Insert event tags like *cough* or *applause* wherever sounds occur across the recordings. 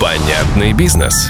Понятный бизнес.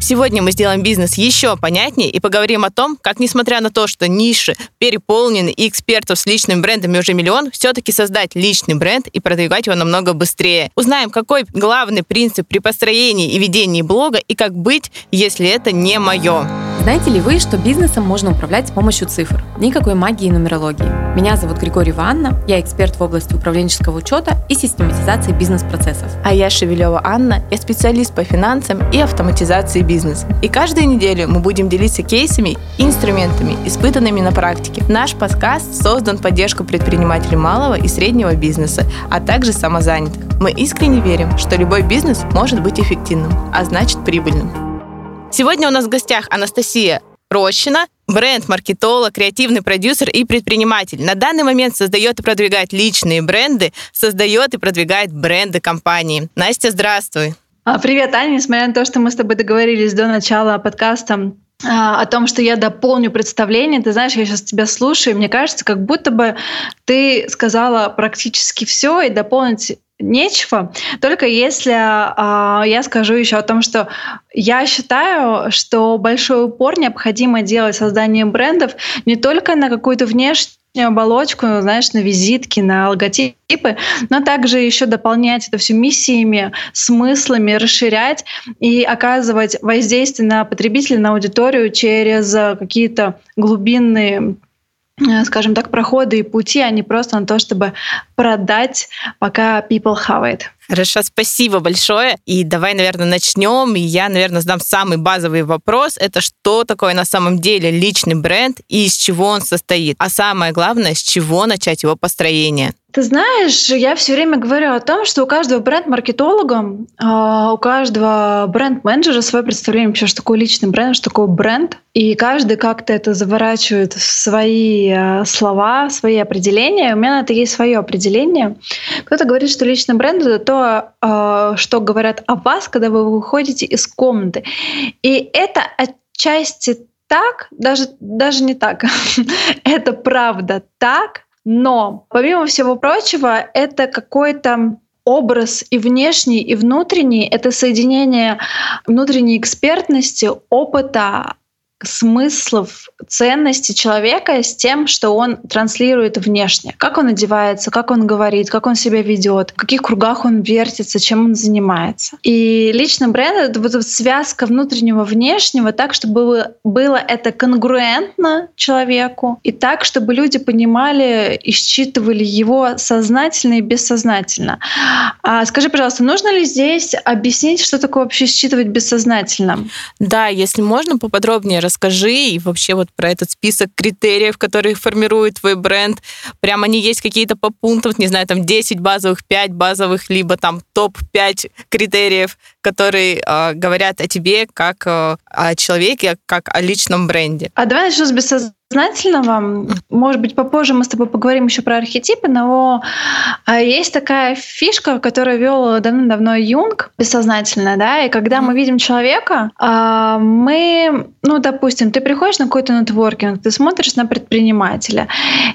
Сегодня мы сделаем бизнес еще понятнее и поговорим о том, как, несмотря на то, что ниши переполнены и экспертов с личными брендами уже миллион, все-таки создать личный бренд и продвигать его намного быстрее. Узнаем, какой главный принцип при построении и ведении блога и как быть, если это не мое. Знаете ли вы, что бизнесом можно управлять с помощью цифр? Никакой магии и нумерологии. Меня зовут Григорий Анна, я эксперт в области управленческого учета и систематизации бизнес-процессов. А я Шевелева Анна, я специалист по финансам и автоматизации бизнеса. И каждую неделю мы будем делиться кейсами и инструментами, испытанными на практике. Наш подкаст создан в поддержку предпринимателей малого и среднего бизнеса, а также самозанятых. Мы искренне верим, что любой бизнес может быть эффективным, а значит прибыльным. Сегодня у нас в гостях Анастасия Рощина, бренд-маркетолог, креативный продюсер и предприниматель. На данный момент создает и продвигает личные бренды, создает и продвигает бренды компании. Настя, здравствуй. А, привет, Аня. Несмотря на то, что мы с тобой договорились до начала подкаста о том, что я дополню представление. Ты знаешь, я сейчас тебя слушаю, и мне кажется, как будто бы ты сказала практически все, и дополнить нечего, только если э, я скажу еще о том, что я считаю, что большой упор необходимо делать созданием брендов не только на какую-то внешнюю оболочку, знаешь, на визитки, на логотипы, но также еще дополнять это все миссиями, смыслами, расширять и оказывать воздействие на потребителя, на аудиторию через какие-то глубинные Э, скажем так, проходы и пути, а не просто на то, чтобы продать, пока people have it. Хорошо, спасибо большое. И давай, наверное, начнем. И я, наверное, задам самый базовый вопрос. Это что такое на самом деле личный бренд и из чего он состоит? А самое главное, с чего начать его построение? Ты знаешь, я все время говорю о том, что у каждого бренд-маркетолога, а, у каждого бренд-менеджера свое представление вообще, что такое личный бренд, что такое бренд. И каждый как-то это заворачивает в свои а, слова, свои определения. У меня это есть свое определение. Кто-то говорит, что личный бренд — это то, а, что говорят о вас, когда вы выходите из комнаты. И это отчасти так, даже, даже не так. *laughs* это правда так, но, помимо всего прочего, это какой-то образ и внешний, и внутренний — это соединение внутренней экспертности, опыта, смыслов, ценностей человека с тем, что он транслирует внешне. Как он одевается, как он говорит, как он себя ведет, в каких кругах он вертится, чем он занимается. И личный бренд — это вот связка внутреннего внешнего так, чтобы было, это конгруентно человеку, и так, чтобы люди понимали и считывали его сознательно и бессознательно. А скажи, пожалуйста, нужно ли здесь объяснить, что такое вообще считывать бессознательно? Да, если можно поподробнее расскажи и вообще вот про этот список критериев, которые формируют твой бренд. Прям они есть какие-то по пунктам, не знаю, там 10 базовых, 5 базовых, либо там топ-5 критериев, которые э, говорят о тебе как э, о человеке, как о личном бренде. А давай начнем с бессознательного бессознательного. Может быть, попозже мы с тобой поговорим еще про архетипы, но а, есть такая фишка, которую вел давно-давно Юнг, бессознательно, да, и когда мы видим человека, а, мы, ну, допустим, ты приходишь на какой-то нетворкинг, ты смотришь на предпринимателя,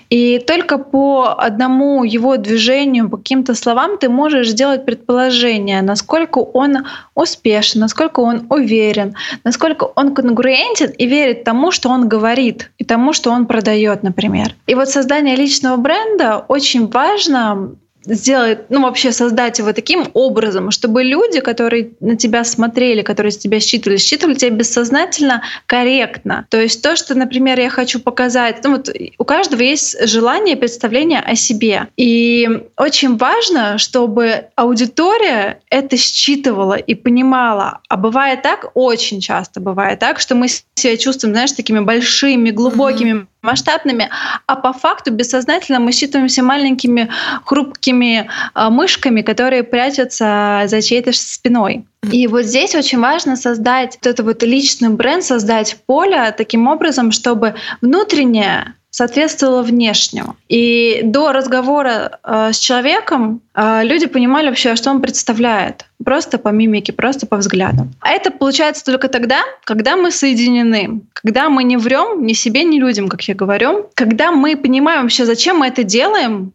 и только по одному его движению, по каким-то словам ты можешь сделать предположение, насколько он успешен, насколько он уверен, насколько он конгруентен и верит тому, что он говорит, и тому, что он продает, например. И вот создание личного бренда очень важно сделать, ну вообще создать его таким образом, чтобы люди, которые на тебя смотрели, которые с тебя считывали, считывали тебя бессознательно корректно. То есть то, что, например, я хочу показать, ну вот у каждого есть желание, представление о себе. И очень важно, чтобы аудитория это считывала и понимала. А бывает так, очень часто бывает так, что мы себя чувствуем, знаешь, такими большими, глубокими, mm-hmm масштабными, а по факту бессознательно мы считываемся маленькими хрупкими а, мышками, которые прячутся за чьей-то спиной. И вот здесь очень важно создать вот это вот личный бренд, создать поле таким образом, чтобы внутреннее соответствовало внешнему. И до разговора э, с человеком э, люди понимали вообще, что он представляет. Просто по мимике, просто по взгляду. А это получается только тогда, когда мы соединены, когда мы не врем ни себе, ни людям, как я говорю, когда мы понимаем вообще, зачем мы это делаем,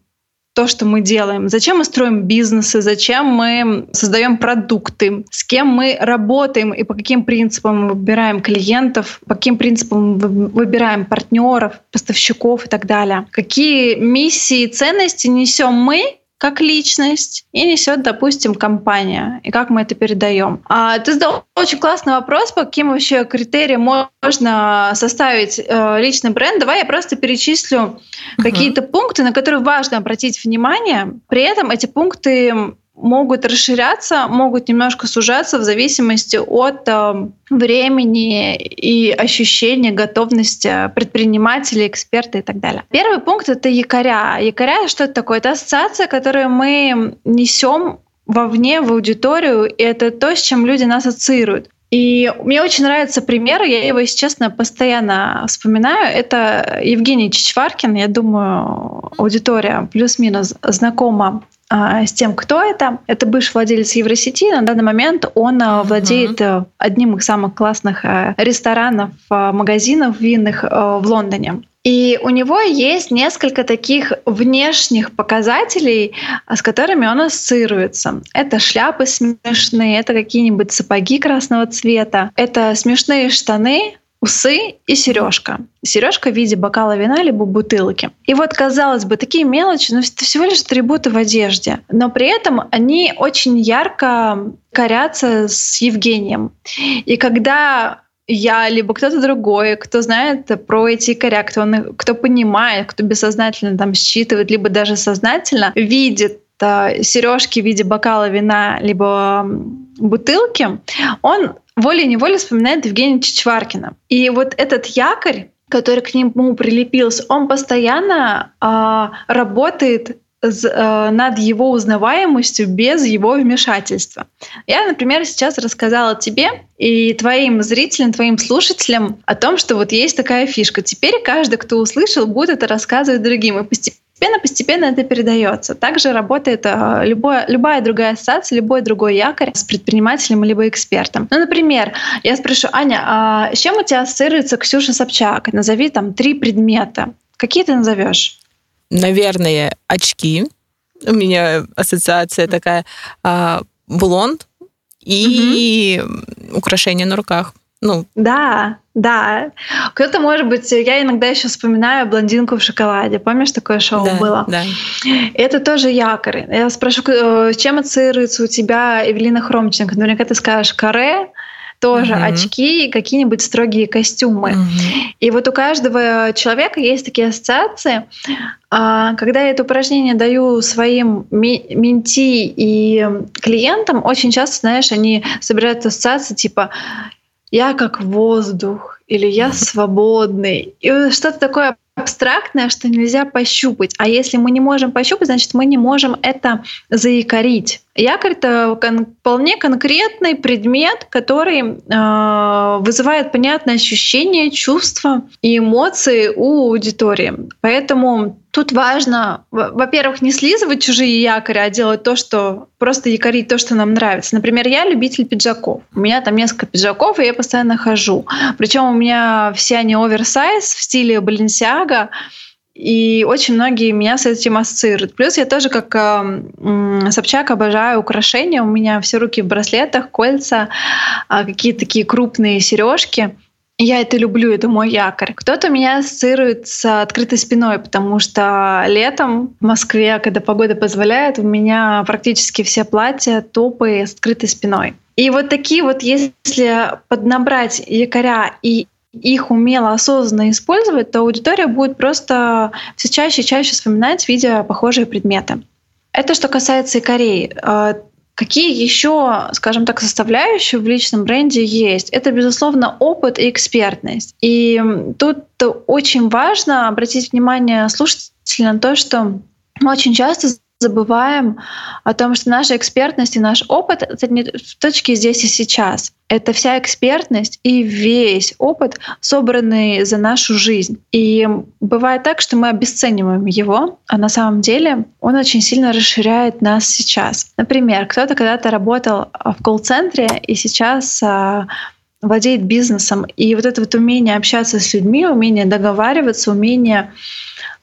то, что мы делаем, зачем мы строим бизнесы, зачем мы создаем продукты, с кем мы работаем? И по каким принципам мы выбираем клиентов, по каким принципам мы выбираем партнеров, поставщиков и так далее. Какие миссии и ценности несем мы как личность и несет, допустим, компания, и как мы это передаем. А ты задал очень классный вопрос, по каким вообще критериям можно составить э, личный бренд. Давай я просто перечислю uh-huh. какие-то пункты, на которые важно обратить внимание. При этом эти пункты могут расширяться, могут немножко сужаться в зависимости от э, времени и ощущения готовности предпринимателей, эксперта и так далее. Первый пункт — это якоря. Якоря — что это такое? Это ассоциация, которую мы несем вовне, в аудиторию, и это то, с чем люди нас ассоциируют. И мне очень нравится пример, я его, если честно, постоянно вспоминаю. Это Евгений Чичваркин. Я думаю, аудитория плюс-минус знакома с тем, кто это. Это бывший владелец Евросети. На данный момент он uh-huh. владеет э, одним из самых классных ресторанов, магазинов винных в Лондоне. И у него есть несколько таких внешних показателей, с которыми он ассоциируется. Это шляпы смешные, это какие-нибудь сапоги красного цвета, это смешные штаны, усы и сережка. Сережка в виде бокала вина либо бутылки. И вот, казалось бы, такие мелочи, но это всего лишь атрибуты в одежде. Но при этом они очень ярко корятся с Евгением. И когда я, либо кто-то другой, кто знает про эти якоря, кто, кто понимает, кто бессознательно там считывает, либо даже сознательно видит э, сережки в виде бокала вина, либо бутылки, он волей-неволей вспоминает Евгения Чичваркина. И вот этот якорь, который к нему прилепился, он постоянно э, работает над его узнаваемостью без его вмешательства. Я, например, сейчас рассказала тебе и твоим зрителям, твоим слушателям о том, что вот есть такая фишка. Теперь каждый, кто услышал, будет это рассказывать другим. И постепенно Постепенно-постепенно это передается. Также работает э, любое, любая другая ассоциация, любой другой якорь с предпринимателем либо экспертом. Ну, например, я спрошу, Аня, а с чем у тебя ассоциируется Ксюша Собчак? Назови там три предмета. Какие ты назовешь? Наверное, очки. У меня ассоциация такая. А, блонд и угу. украшения на руках. Ну. Да, да. Кто-то, может быть, я иногда еще вспоминаю блондинку в шоколаде. Помнишь, такое шоу да, было? Да. Это тоже якорь. Я спрошу, э, чем ассоциируется у тебя Эвелина Хромченко? Наверняка ты скажешь каре, тоже угу. очки и какие-нибудь строгие костюмы. Угу. И вот у каждого человека есть такие ассоциации. А, когда я это упражнение даю своим менти и клиентам, очень часто, знаешь, они собирают ассоциации типа я как воздух или я свободный. И что-то такое абстрактное, что нельзя пощупать. А если мы не можем пощупать, значит, мы не можем это заикарить. Якорь — это кон- вполне конкретный предмет, который э, вызывает понятное ощущение, чувства и эмоции у аудитории. Поэтому тут важно, во-первых, не слизывать чужие якори, а делать то, что просто якорить то, что нам нравится. Например, я любитель пиджаков. У меня там несколько пиджаков, и я постоянно хожу. Причем у меня все они оверсайз в стиле Balenciaga. И очень многие меня с этим ассоциируют. Плюс я тоже как э, Собчак обожаю украшения. У меня все руки в браслетах, кольца, э, какие-то такие крупные сережки. Я это люблю, это мой якорь. Кто-то меня ассоциирует с открытой спиной, потому что летом в Москве, когда погода позволяет, у меня практически все платья, топы с открытой спиной. И вот такие вот, если поднабрать якоря и их умело, осознанно использовать, то аудитория будет просто все чаще и чаще вспоминать, видя похожие предметы. Это что касается якорей. А, какие еще, скажем так, составляющие в личном бренде есть? Это, безусловно, опыт и экспертность. И тут очень важно обратить внимание слушателя на то, что мы очень часто забываем о том, что наша экспертность и наш опыт — это не в точке здесь и сейчас. Это вся экспертность и весь опыт, собранный за нашу жизнь. И бывает так, что мы обесцениваем его, а на самом деле он очень сильно расширяет нас сейчас. Например, кто-то когда-то работал в колл-центре и сейчас а, владеет бизнесом. И вот это вот умение общаться с людьми, умение договариваться, умение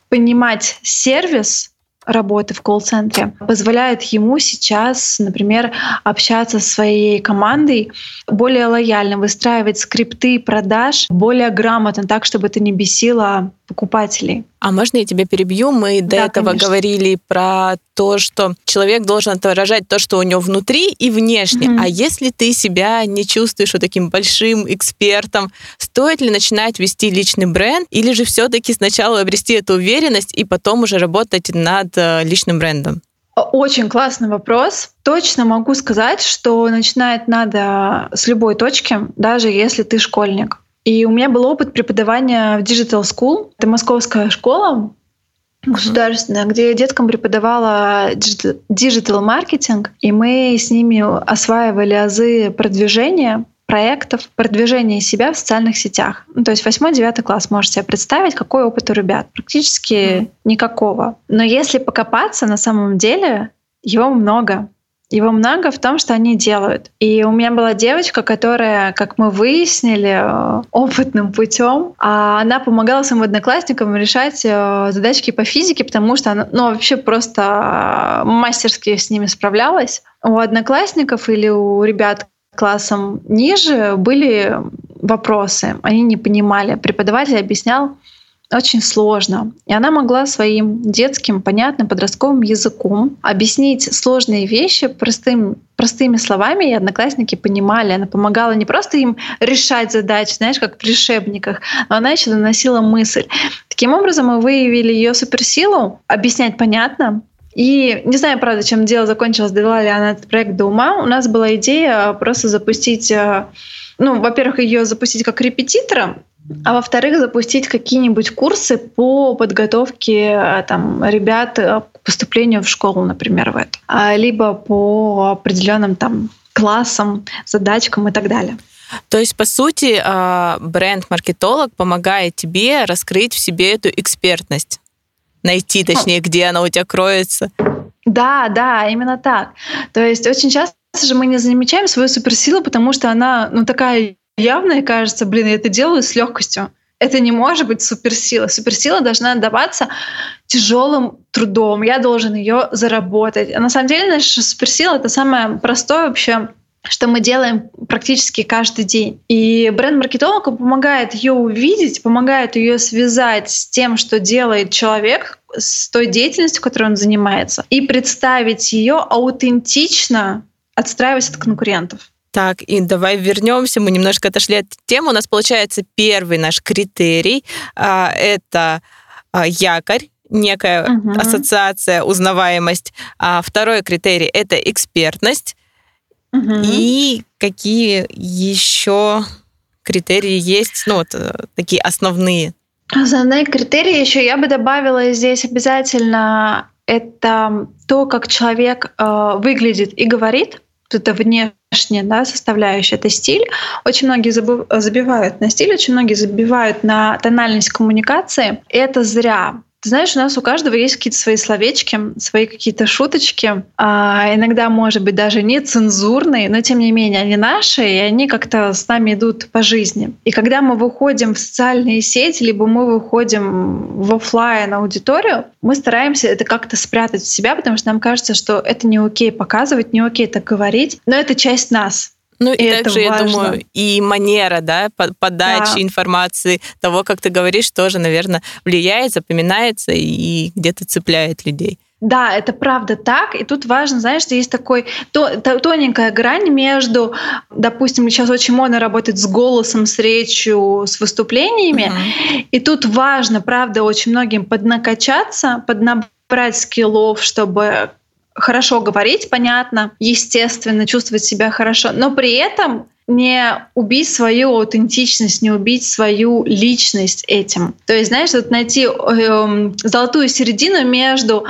понимать сервис, работы в колл-центре позволяет ему сейчас, например, общаться со своей командой более лояльно, выстраивать скрипты продаж более грамотно, так, чтобы это не бесило покупателей. А можно я тебя перебью? Мы до да, этого конечно. говорили про то, что человек должен отражать то, что у него внутри и внешне. Mm-hmm. А если ты себя не чувствуешь вот таким большим экспертом, стоит ли начинать вести личный бренд, или же все-таки сначала обрести эту уверенность и потом уже работать над э, личным брендом? Очень классный вопрос. Точно могу сказать, что начинать надо с любой точки, даже если ты школьник. И у меня был опыт преподавания в Digital School. Это московская школа государственная, где я деткам преподавала диджитал-маркетинг, и мы с ними осваивали азы продвижения проектов, продвижения себя в социальных сетях. Ну, то есть 8-9 класс можете себе представить, какой опыт у ребят. Практически mm. никакого. Но если покопаться, на самом деле его много. Его много в том, что они делают. И у меня была девочка, которая, как мы выяснили, э, опытным путем, а она помогала своим одноклассникам решать э, задачки по физике, потому что она ну, вообще просто мастерски с ними справлялась. У одноклассников или у ребят классом ниже были вопросы, они не понимали. Преподаватель объяснял очень сложно. И она могла своим детским, понятным подростковым языком объяснить сложные вещи простым, простыми словами, и одноклассники понимали. Она помогала не просто им решать задачи, знаешь, как в пришебниках, но она еще доносила мысль. Таким образом, мы выявили ее суперсилу, объяснять понятно, и не знаю, правда, чем дело закончилось, довела ли она этот проект до ума. У нас была идея просто запустить, э, ну, во-первых, ее запустить как репетитора, а во-вторых, запустить какие-нибудь курсы по подготовке э, там, ребят э, к поступлению в школу, например, в это. А, либо по определенным там классам, задачкам и так далее. То есть, по сути, а, бренд-маркетолог помогает тебе раскрыть в себе эту экспертность, найти, точнее, где она у тебя кроется. Да, да, именно так. То есть очень часто же мы не замечаем свою суперсилу, потому что она ну, такая явно и кажется, блин, я это делаю с легкостью. Это не может быть суперсила. Суперсила должна даваться тяжелым трудом. Я должен ее заработать. А на самом деле наша суперсила это самое простое вообще что мы делаем практически каждый день. И бренд-маркетолог помогает ее увидеть, помогает ее связать с тем, что делает человек, с той деятельностью, которой он занимается, и представить ее аутентично, отстраиваясь от конкурентов. Так, и давай вернемся. Мы немножко отошли от темы. У нас получается первый наш критерий а, это а, якорь, некая угу. ассоциация, узнаваемость. А второй критерий это экспертность. Угу. И какие еще критерии есть, ну вот э, такие основные? Основные критерии еще я бы добавила здесь обязательно это то, как человек э, выглядит и говорит это внешняя да, составляющая, это стиль. Очень многие забивают на стиль, очень многие забивают на тональность коммуникации. И это зря. Ты знаешь, у нас у каждого есть какие-то свои словечки, свои какие-то шуточки, а иногда, может быть, даже не цензурные, но тем не менее они наши, и они как-то с нами идут по жизни. И когда мы выходим в социальные сети, либо мы выходим в офлайн аудиторию, мы стараемся это как-то спрятать в себя, потому что нам кажется, что это не окей показывать, не окей так говорить, но это часть нас. Ну и, и также, я думаю, и манера, да, подачи да. информации, того, как ты говоришь, тоже, наверное, влияет, запоминается и где-то цепляет людей. Да, это правда так. И тут важно, знаешь, что есть такой то, то, тоненькая грань между, допустим, сейчас очень модно работать с голосом, с речью, с выступлениями. Uh-huh. И тут важно, правда, очень многим поднакачаться, поднабрать скиллов, чтобы хорошо говорить, понятно, естественно, чувствовать себя хорошо, но при этом не убить свою аутентичность, не убить свою личность этим. То есть, знаешь, вот найти э, золотую середину между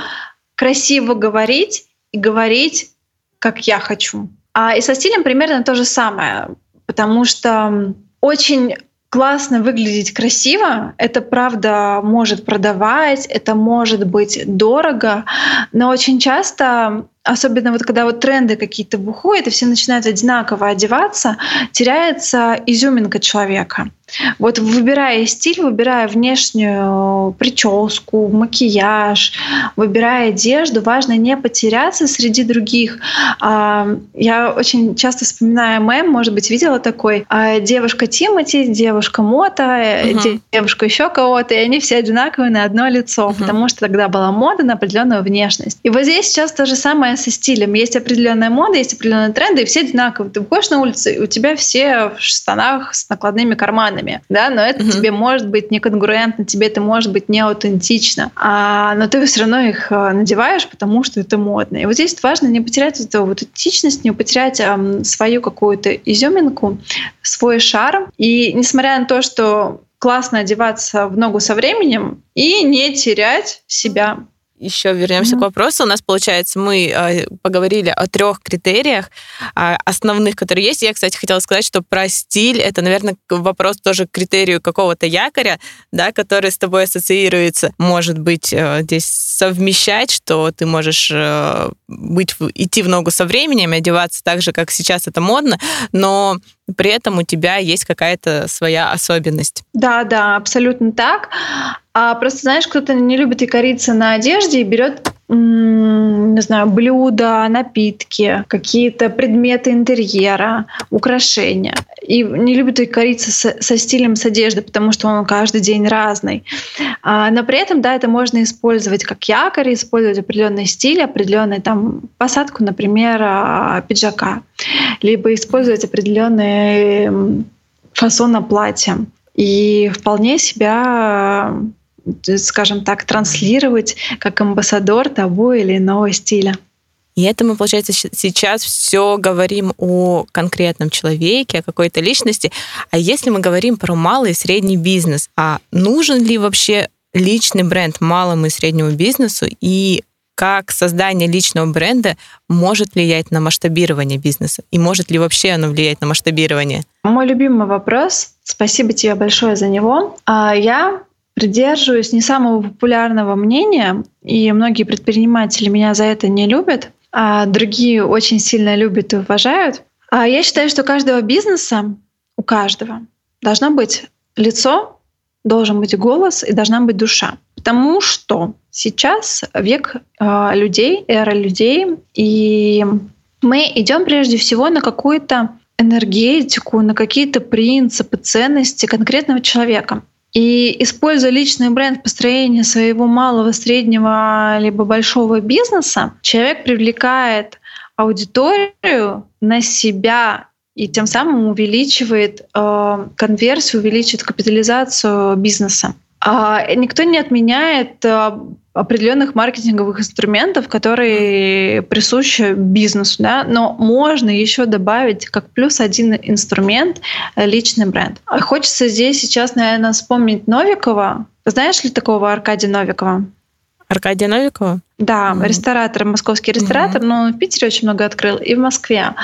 красиво говорить и говорить, как я хочу. А и со стилем примерно то же самое, потому что очень классно выглядеть красиво, это правда может продавать, это может быть дорого, но очень часто особенно вот когда вот тренды какие-то выходят, и все начинают одинаково одеваться, теряется изюминка человека. Вот выбирая стиль, выбирая внешнюю прическу, макияж, выбирая одежду, важно не потеряться среди других. А, я очень часто вспоминаю мем, может быть, видела такой, а, девушка Тимати, девушка Мота, угу. девушка еще кого-то, и они все одинаковые на одно лицо, угу. потому что тогда была мода на определенную внешность. И вот здесь сейчас то же самое со стилем. Есть определенная мода, есть определенные тренды, и все одинаковые. Ты выходишь на улицу, и у тебя все в штанах с накладными карманами, да, но это угу. тебе может быть неконгруентно, тебе это может быть не аутентично, а, но ты все равно их э, надеваешь, потому что это модно. И вот здесь важно не потерять эту вот аутентичность, не потерять а, свою какую-то изюминку, свой шарм. И несмотря на то, что классно одеваться в ногу со временем и не терять себя еще вернемся mm-hmm. к вопросу. У нас, получается, мы э, поговорили о трех критериях э, основных, которые есть. Я, кстати, хотела сказать, что про стиль это, наверное, вопрос тоже к критерию какого-то якоря, да, который с тобой ассоциируется. Может быть, э, здесь совмещать, что ты можешь э, быть, идти в ногу со временем, одеваться так же, как сейчас это модно, но при этом у тебя есть какая-то своя особенность. Да, да, абсолютно так. А просто, знаешь, кто-то не любит и кориться на одежде и берет не знаю, блюда, напитки, какие-то предметы интерьера, украшения. И не любит и кориться со, стилем с одежды, потому что он каждый день разный. А, но при этом, да, это можно использовать как якорь, использовать определенный стиль, определенный там посадку, например, а, пиджака, либо использовать определенный фасон платья. И вполне себя скажем так, транслировать как амбассадор того или иного стиля. И это мы, получается, сейчас все говорим о конкретном человеке, о какой-то личности. А если мы говорим про малый и средний бизнес, а нужен ли вообще личный бренд малому и среднему бизнесу и как создание личного бренда может влиять на масштабирование бизнеса? И может ли вообще оно влиять на масштабирование? Мой любимый вопрос. Спасибо тебе большое за него. А я придерживаюсь не самого популярного мнения, и многие предприниматели меня за это не любят, а другие очень сильно любят и уважают. А я считаю, что у каждого бизнеса, у каждого, должно быть лицо, должен быть голос и должна быть душа. Потому что сейчас век э, людей, эра людей, и мы идем прежде всего на какую-то энергетику, на какие-то принципы, ценности конкретного человека. И используя личный бренд построения своего малого, среднего либо большого бизнеса, человек привлекает аудиторию на себя и тем самым увеличивает э, конверсию, увеличивает капитализацию бизнеса. А никто не отменяет э, определенных маркетинговых инструментов, которые присущи бизнесу, да, но можно еще добавить как плюс один инструмент э, личный бренд. А хочется здесь сейчас, наверное, вспомнить Новикова. Знаешь ли такого Аркадия Новикова? Аркадия Новикова? Да, mm-hmm. ресторатор, московский ресторатор, mm-hmm. но он в Питере очень много открыл, и в Москве.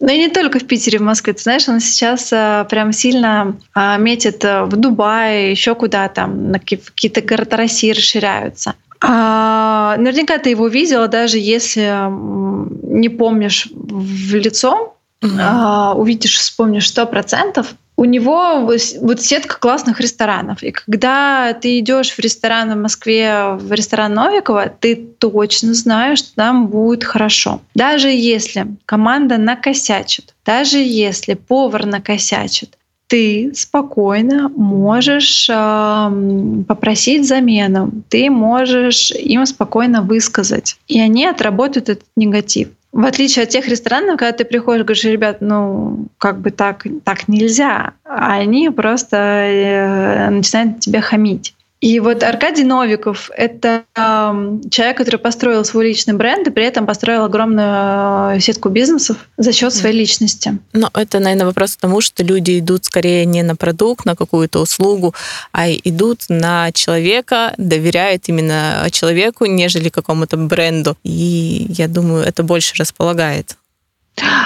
Ну и не только в Питере, в Москве. Ты знаешь, он сейчас а, прям сильно а, метит э, в Дубае, еще куда-то, на какие-то города России расширяются. А, наверняка ты его видела, даже если не помнишь в лицо, угу. а, увидишь, вспомнишь сто процентов у него вот сетка классных ресторанов. И когда ты идешь в ресторан в Москве, в ресторан Новикова, ты точно знаешь, что там будет хорошо. Даже если команда накосячит, даже если повар накосячит, ты спокойно можешь э, попросить замену, ты можешь им спокойно высказать, и они отработают этот негатив. В отличие от тех ресторанов, когда ты приходишь говоришь, ребят, ну, как бы так, так нельзя, а они просто э, начинают тебя хамить. И вот Аркадий Новиков — это человек, который построил свой личный бренд и при этом построил огромную э, сетку бизнесов за счет своей личности. Но это, наверное, вопрос к тому, что люди идут скорее не на продукт, на какую-то услугу, а идут на человека, доверяют именно человеку, нежели какому-то бренду. И я думаю, это больше располагает.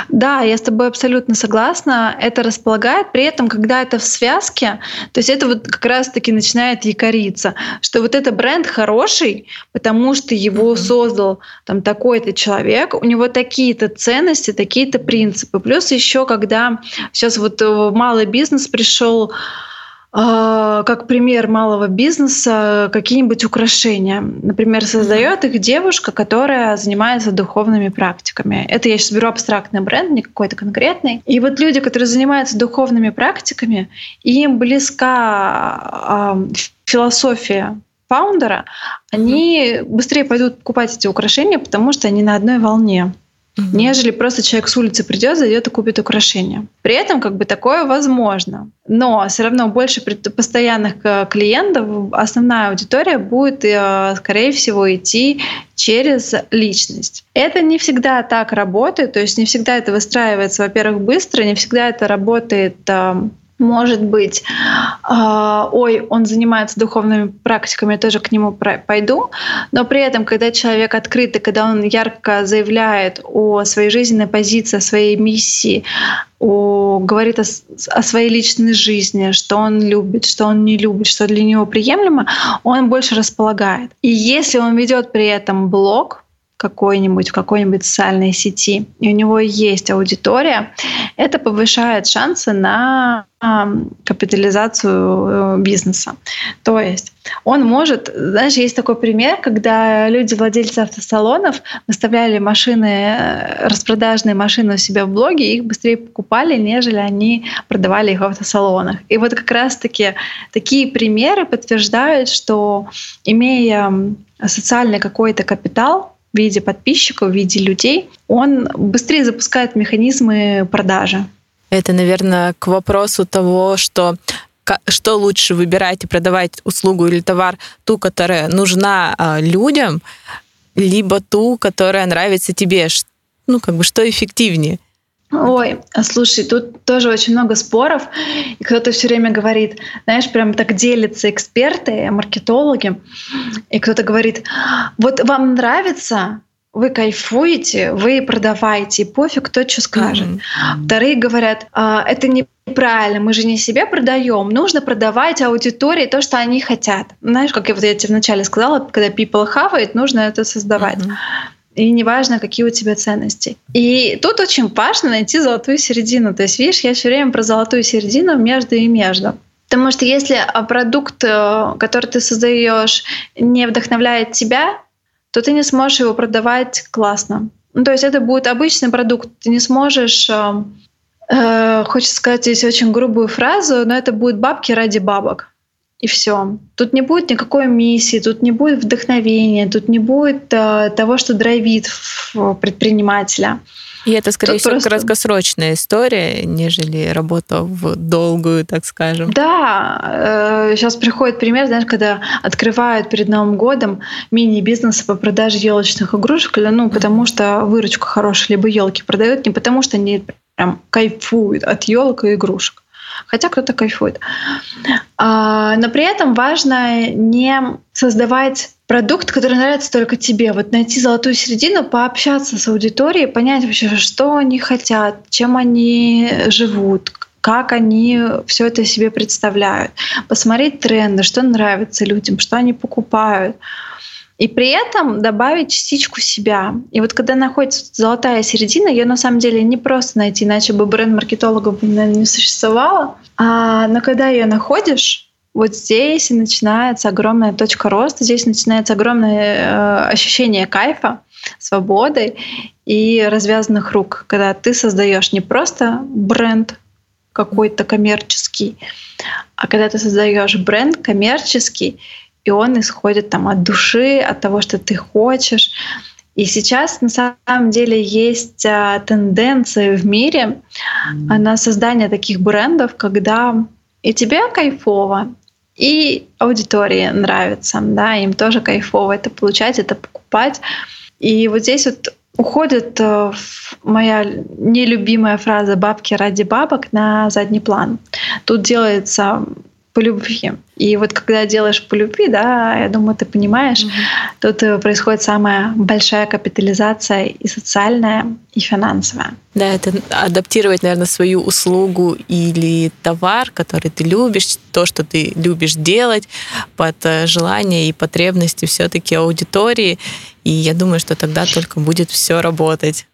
Да, я с тобой абсолютно согласна. Это располагает. При этом, когда это в связке, то есть это вот как раз-таки начинает якориться, что вот это бренд хороший, потому что его mm-hmm. создал там такой-то человек, у него такие-то ценности, такие-то принципы. Плюс еще, когда сейчас вот малый бизнес пришел как пример малого бизнеса какие-нибудь украшения. Например, создает их девушка, которая занимается духовными практиками. Это я сейчас беру абстрактный бренд, не какой-то конкретный. И вот люди, которые занимаются духовными практиками, им близка э, философия фаундера, они быстрее пойдут покупать эти украшения, потому что они на одной волне угу. нежели просто человек с улицы придет, зайдет и купит украшения. При этом как бы такое возможно. Но все равно больше постоянных э, клиентов, основная аудитория будет, э, скорее всего, идти через личность. Это не всегда так работает, то есть не всегда это выстраивается, во-первых, быстро, не всегда это работает эм, может быть, э, ой, он занимается духовными практиками, я тоже к нему пойду. Но при этом, когда человек открытый, когда он ярко заявляет о своей жизненной позиции, о своей миссии, о, говорит о, о своей личной жизни, что он любит, что он не любит, что для него приемлемо, он больше располагает. И если он ведет при этом блог, какой-нибудь в какой-нибудь социальной сети, и у него есть аудитория, это повышает шансы на капитализацию э, бизнеса. То есть он может, знаешь, есть такой пример, когда люди, владельцы автосалонов, выставляли машины, э, распродажные машины у себя в блоге, и их быстрее покупали, нежели они продавали их в автосалонах. И вот как раз-таки такие примеры подтверждают, что имея социальный какой-то капитал, в виде подписчиков, в виде людей, он быстрее запускает механизмы продажи. Это, наверное, к вопросу того, что что лучше выбирать и продавать услугу или товар, ту, которая нужна а, людям, либо ту, которая нравится тебе. Ну, как бы, что эффективнее? Ой, слушай, тут тоже очень много споров, и кто-то все время говорит, знаешь, прям так делятся эксперты, маркетологи, и кто-то говорит, вот вам нравится, вы кайфуете, вы продавайте, пофиг, кто что скажет. Mm-hmm. Вторые говорят, а, это неправильно, мы же не себе продаем, нужно продавать аудитории то, что они хотят. Знаешь, как я вот я тебе вначале сказала, когда people хавает, нужно это создавать. Mm-hmm. И неважно, какие у тебя ценности. И тут очень важно найти золотую середину. То есть, видишь, я все время про золотую середину между и между. Потому что если а, продукт, э, который ты создаешь, не вдохновляет тебя, то ты не сможешь его продавать классно. Ну, то есть это будет обычный продукт. Ты не сможешь, э, э, хочется сказать здесь очень грубую фразу, но это будет бабки ради бабок и все. Тут не будет никакой миссии, тут не будет вдохновения, тут не будет э, того, что драйвит предпринимателя. И это, скорее Тут всего, просто... краткосрочная история, нежели работа в долгую, так скажем. Да, э, сейчас приходит пример, знаешь, когда открывают перед Новым годом мини-бизнесы по продаже елочных игрушек, ну, потому что выручка хорошая, либо елки продают, не потому что они прям кайфуют от елок и игрушек хотя кто-то кайфует. А, но при этом важно не создавать продукт, который нравится только тебе. Вот найти золотую середину, пообщаться с аудиторией, понять вообще, что они хотят, чем они живут, как они все это себе представляют, посмотреть тренды, что нравится людям, что они покупают и при этом добавить частичку себя. И вот когда находится золотая середина, ее на самом деле не просто найти, иначе бы бренд-маркетологов наверное, не существовало. А, но когда ее находишь, вот здесь и начинается огромная точка роста, здесь начинается огромное э, ощущение кайфа, свободы и развязанных рук, когда ты создаешь не просто бренд какой-то коммерческий, а когда ты создаешь бренд коммерческий, и он исходит там от души, от того, что ты хочешь. И сейчас на самом деле есть а, тенденция в мире mm. на создание таких брендов, когда и тебе кайфово, и аудитории нравится, да, им тоже кайфово это получать, это покупать. И вот здесь вот уходит э, моя нелюбимая фраза «бабки ради бабок» на задний план. Тут делается по любви. И вот когда делаешь по любви, да, я думаю, ты понимаешь, mm-hmm. тут э, происходит самая большая капитализация и социальная, и финансовая. Да, это адаптировать, наверное, свою услугу или товар, который ты любишь, то, что ты любишь делать, под э, желания и потребности все-таки аудитории. И я думаю, что тогда только будет все работать.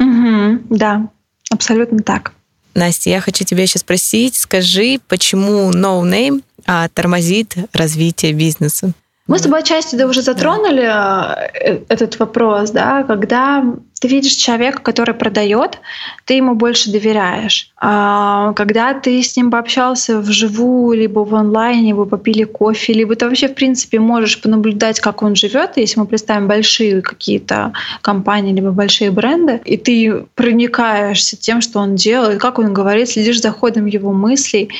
Угу, да, абсолютно так. Настя, я хочу тебя еще спросить, скажи, почему No Name а, тормозит развитие бизнеса? Мы с тобой отчасти да, уже затронули э, этот вопрос, да, когда ты видишь человека, который продает, ты ему больше доверяешь. А когда ты с ним пообщался вживую, либо в онлайне, вы попили кофе, либо ты вообще, в принципе, можешь понаблюдать, как он живет, если мы представим большие какие-то компании, либо большие бренды, и ты проникаешься тем, что он делает, как он говорит, следишь за ходом его мыслей.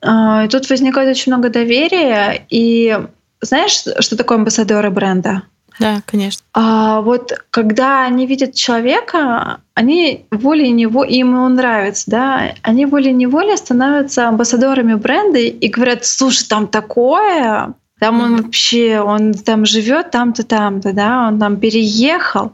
А, и тут возникает очень много доверия, и знаешь, что такое амбассадоры бренда? Да, конечно. А вот когда они видят человека, они волей-неволей, им ему нравится, да, они волей-неволей становятся амбассадорами бренда и говорят, слушай, там такое, там он вообще, он там живет там-то, там-то, да, он там переехал,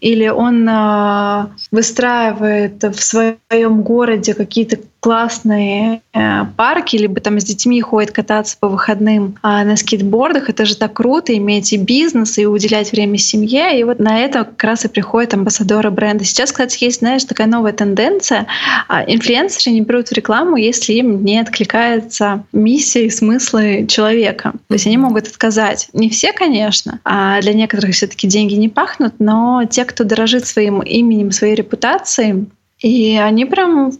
или он э, выстраивает в своем городе какие-то классные э, парки, либо там с детьми ходит кататься по выходным э, на скейтбордах. Это же так круто, иметь и бизнес, и уделять время семье. И вот на это как раз и приходят амбассадоры бренда. Сейчас, кстати, есть, знаешь, такая новая тенденция. Э, инфлюенсеры не берут в рекламу, если им не откликается миссия и смыслы человека. То есть они могут отказать. Не все, конечно, а для некоторых все-таки деньги не пахнут, но те, кто дорожит своим именем, своей репутацией, и они прям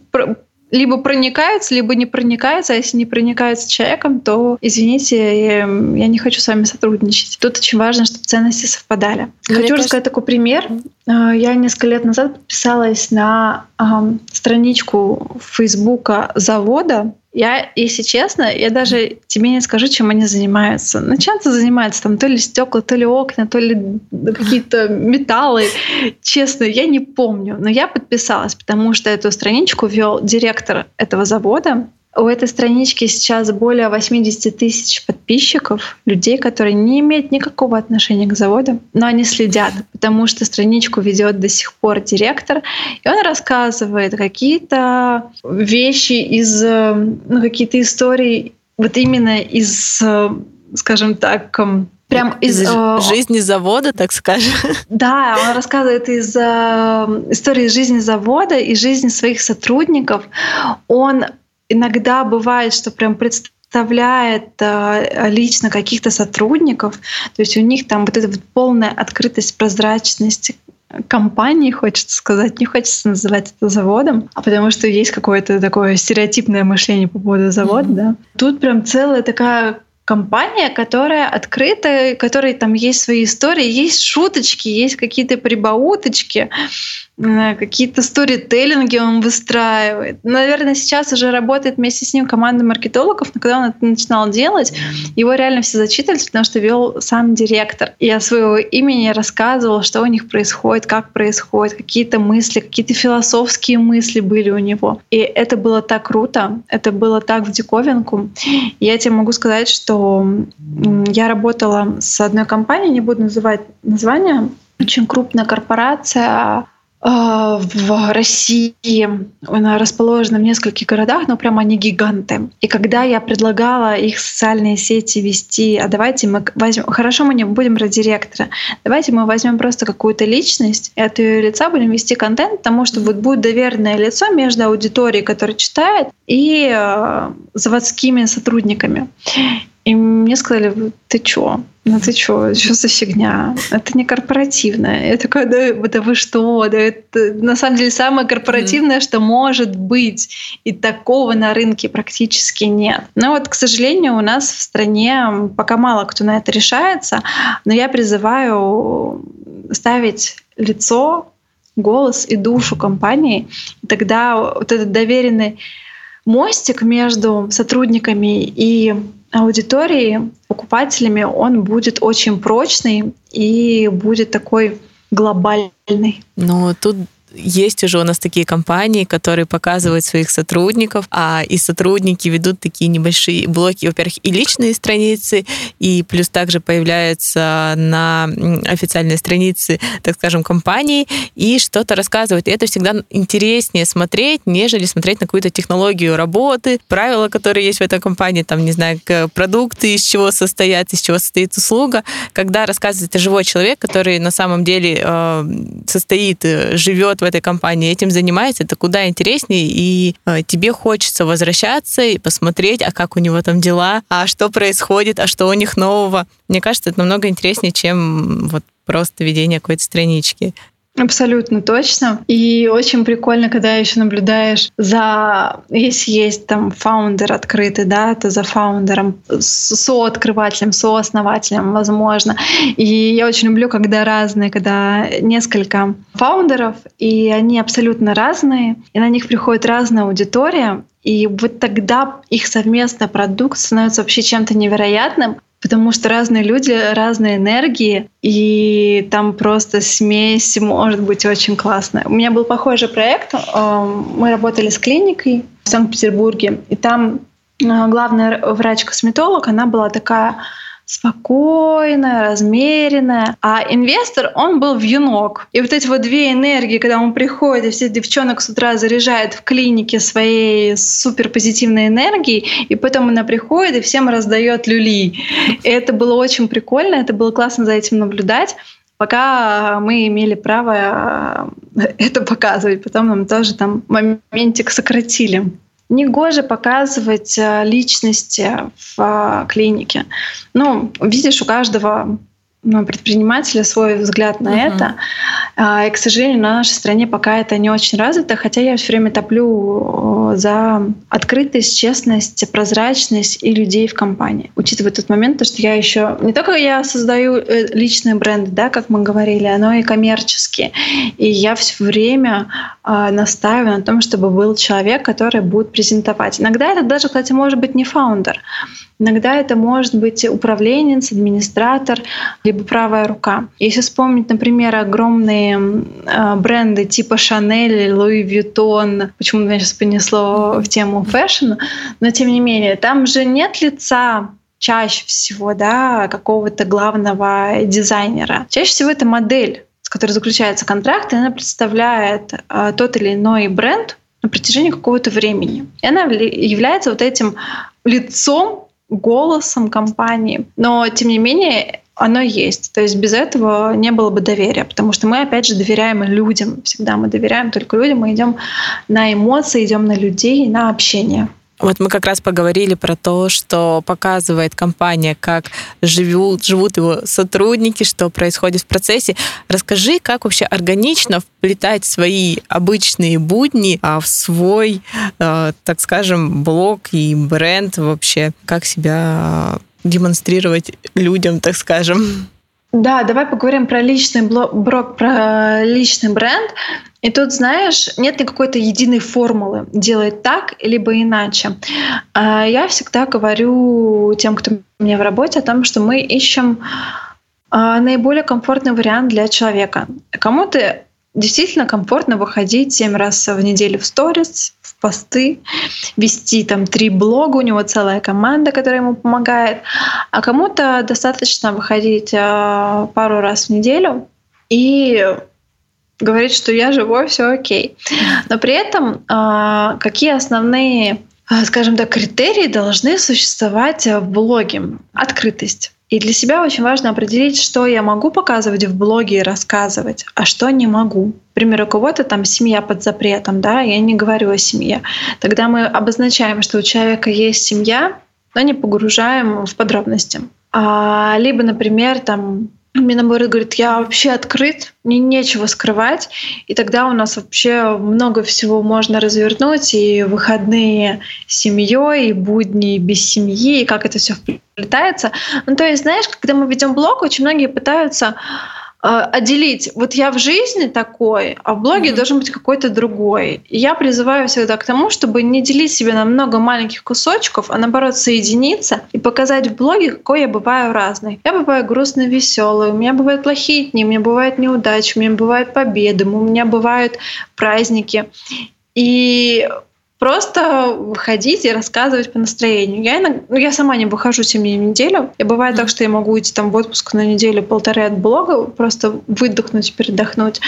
либо проникаются, либо не проникаются. А если не проникаются человеком, то, извините, я, я не хочу с вами сотрудничать. Тут очень важно, чтобы ценности совпадали. Мне хочу кажется... рассказать такой пример. А, я несколько лет назад подписалась на э, страничку Фейсбука завода, я, если честно, я даже тебе не скажу, чем они занимаются. Ну, чем-то занимаются, там то ли стекла, то ли окна, то ли какие-то металлы. Честно, я не помню. Но я подписалась, потому что эту страничку вел директор этого завода. У этой странички сейчас более 80 тысяч подписчиков, людей, которые не имеют никакого отношения к заводу, но они следят, потому что страничку ведет до сих пор директор, и он рассказывает какие-то вещи из, ну, какие-то истории вот именно из, скажем так, Прям из, из э, жизни завода, так скажем. Да, он рассказывает из э, истории жизни завода и жизни своих сотрудников. Он иногда бывает, что прям представляет э, лично каких-то сотрудников, то есть у них там вот эта вот полная открытость, прозрачность компании, хочется сказать, не хочется называть это заводом, а потому что есть какое-то такое стереотипное мышление по поводу завода, mm-hmm. да. Тут прям целая такая компания, которая открыта, которой там есть свои истории, есть шуточки, есть какие-то прибауточки, какие-то сторителлинги он выстраивает. Наверное, сейчас уже работает вместе с ним команда маркетологов, но когда он это начинал делать, его реально все зачитывались, потому что вел сам директор. И о своего имени рассказывал, что у них происходит, как происходит, какие-то мысли, какие-то философские мысли были у него. И это было так круто, это было так в диковинку. Я тебе могу сказать, что я работала с одной компанией, не буду называть название, очень крупная корпорация, в России, она расположена в нескольких городах, но прямо они гиганты. И когда я предлагала их социальные сети вести, а давайте мы возьмем, хорошо, мы не будем про директора, давайте мы возьмем просто какую-то личность, и от ее лица будем вести контент, потому что вот будет доверенное лицо между аудиторией, которая читает, и э, заводскими сотрудниками. И мне сказали, ты чё? Ну ты чё? Что за фигня? Это не корпоративное. Я такая, да, да вы что? Да это на самом деле самое корпоративное, mm-hmm. что может быть. И такого на рынке практически нет. Но вот, к сожалению, у нас в стране пока мало кто на это решается. Но я призываю ставить лицо, голос и душу компании. И тогда вот этот доверенный мостик между сотрудниками и аудиторией, покупателями, он будет очень прочный и будет такой глобальный. Но тут есть уже у нас такие компании, которые показывают своих сотрудников, а и сотрудники ведут такие небольшие блоки, во-первых, и личные страницы, и плюс также появляются на официальной странице, так скажем, компании, и что-то рассказывают. И это всегда интереснее смотреть, нежели смотреть на какую-то технологию работы, правила, которые есть в этой компании, там, не знаю, продукты, из чего состоят, из чего состоит услуга. Когда рассказывает живой человек, который на самом деле э, состоит, э, живет в этой компании, этим занимается, это куда интереснее, и э, тебе хочется возвращаться и посмотреть, а как у него там дела, а что происходит, а что у них нового. Мне кажется, это намного интереснее, чем вот просто ведение какой-то странички. Абсолютно точно. И очень прикольно, когда еще наблюдаешь за, если есть там фаундер открытый, да, то за фаундером, сооткрывателем, сооснователем, возможно. И я очень люблю, когда разные, когда несколько фаундеров, и они абсолютно разные, и на них приходит разная аудитория, и вот тогда их совместный продукт становится вообще чем-то невероятным, потому что разные люди, разные энергии, и там просто смесь может быть очень классная. У меня был похожий проект. Э, мы работали с клиникой в Санкт-Петербурге, и там э, главный врач-косметолог, она была такая спокойная, размеренная. А инвестор, он был в юнок. И вот эти вот две энергии, когда он приходит и всех девчонок с утра заряжает в клинике своей супер позитивной энергией, и потом она приходит и всем раздает люли. И это было очень прикольно, это было классно за этим наблюдать пока мы имели право э, *laughs* это показывать. Потом нам тоже там моментик сократили. Негоже показывать э, личности в э, клинике. Ну, видишь, у каждого предпринимателя свой взгляд на uh-huh. это. А, и, к сожалению, на нашей стране пока это не очень развито, хотя я все время топлю за открытость, честность, прозрачность и людей в компании. Учитывая тот момент, что я еще не только я создаю э, личные бренды, да, как мы говорили, но и коммерческие. И я все время а, настаиваю на том, чтобы был человек, который будет презентовать. Иногда это даже, кстати, может быть не фаундер. Иногда это может быть управленец, администратор, либо правая рука. Если вспомнить, например, огромные а, бренды типа Chanel, Louis Vuitton, почему меня сейчас понесло в тему фэшн, но тем не менее, там же нет лица чаще всего да, какого-то главного дизайнера. Чаще всего это модель, с которой заключается контракт, и она представляет э, тот или иной бренд на протяжении какого-то времени. И она является вот этим лицом голосом компании. Но, тем не менее, оно есть. То есть без этого не было бы доверия, потому что мы, опять же, доверяем людям. Всегда мы доверяем только людям, мы идем на эмоции, идем на людей, на общение. Вот мы как раз поговорили про то, что показывает компания, как живут, живут его сотрудники, что происходит в процессе. Расскажи, как вообще органично вплетать свои обычные будни а, в свой, э, так скажем, блог и бренд вообще, как себя демонстрировать людям, так скажем. Да, давай поговорим про личный блог, про личный бренд. И тут, знаешь, нет никакой-то единой формулы делать так либо иначе. А я всегда говорю тем, кто меня в работе, о том, что мы ищем а, наиболее комфортный вариант для человека. Кому-то действительно комфортно выходить семь раз в неделю в сторис, в посты, вести там три блога, у него целая команда, которая ему помогает. А кому-то достаточно выходить а, пару раз в неделю и говорить, что я живой, все окей. Но при этом а, какие основные, а, скажем так, критерии должны существовать в блоге? Открытость. И для себя очень важно определить, что я могу показывать в блоге и рассказывать, а что не могу. Например, у кого-то там семья под запретом, да, я не говорю о семье. Тогда мы обозначаем, что у человека есть семья, но не погружаем в подробности. А, либо, например, там мне наоборот говорит, я вообще открыт, мне нечего скрывать. И тогда у нас вообще много всего можно развернуть, и выходные с семьей, и будни без семьи, и как это все вплетается. Ну, то есть, знаешь, когда мы ведем блог, очень многие пытаются отделить, вот я в жизни такой, а в блоге mm-hmm. должен быть какой-то другой. И я призываю всегда к тому, чтобы не делить себя на много маленьких кусочков, а наоборот соединиться и показать в блоге, какой я бываю разный. Я бываю грустно веселой, у меня бывают плохие дни, у меня бывают неудачи, у меня бывают победы, у меня бывают праздники. И просто выходить и рассказывать по настроению. Я, иногда, ну, я сама не выхожу семью неделю. И бывает так, что я могу уйти там в отпуск на неделю-полторы от блога, просто выдохнуть и передохнуть.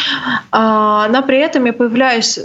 А, но при этом я появляюсь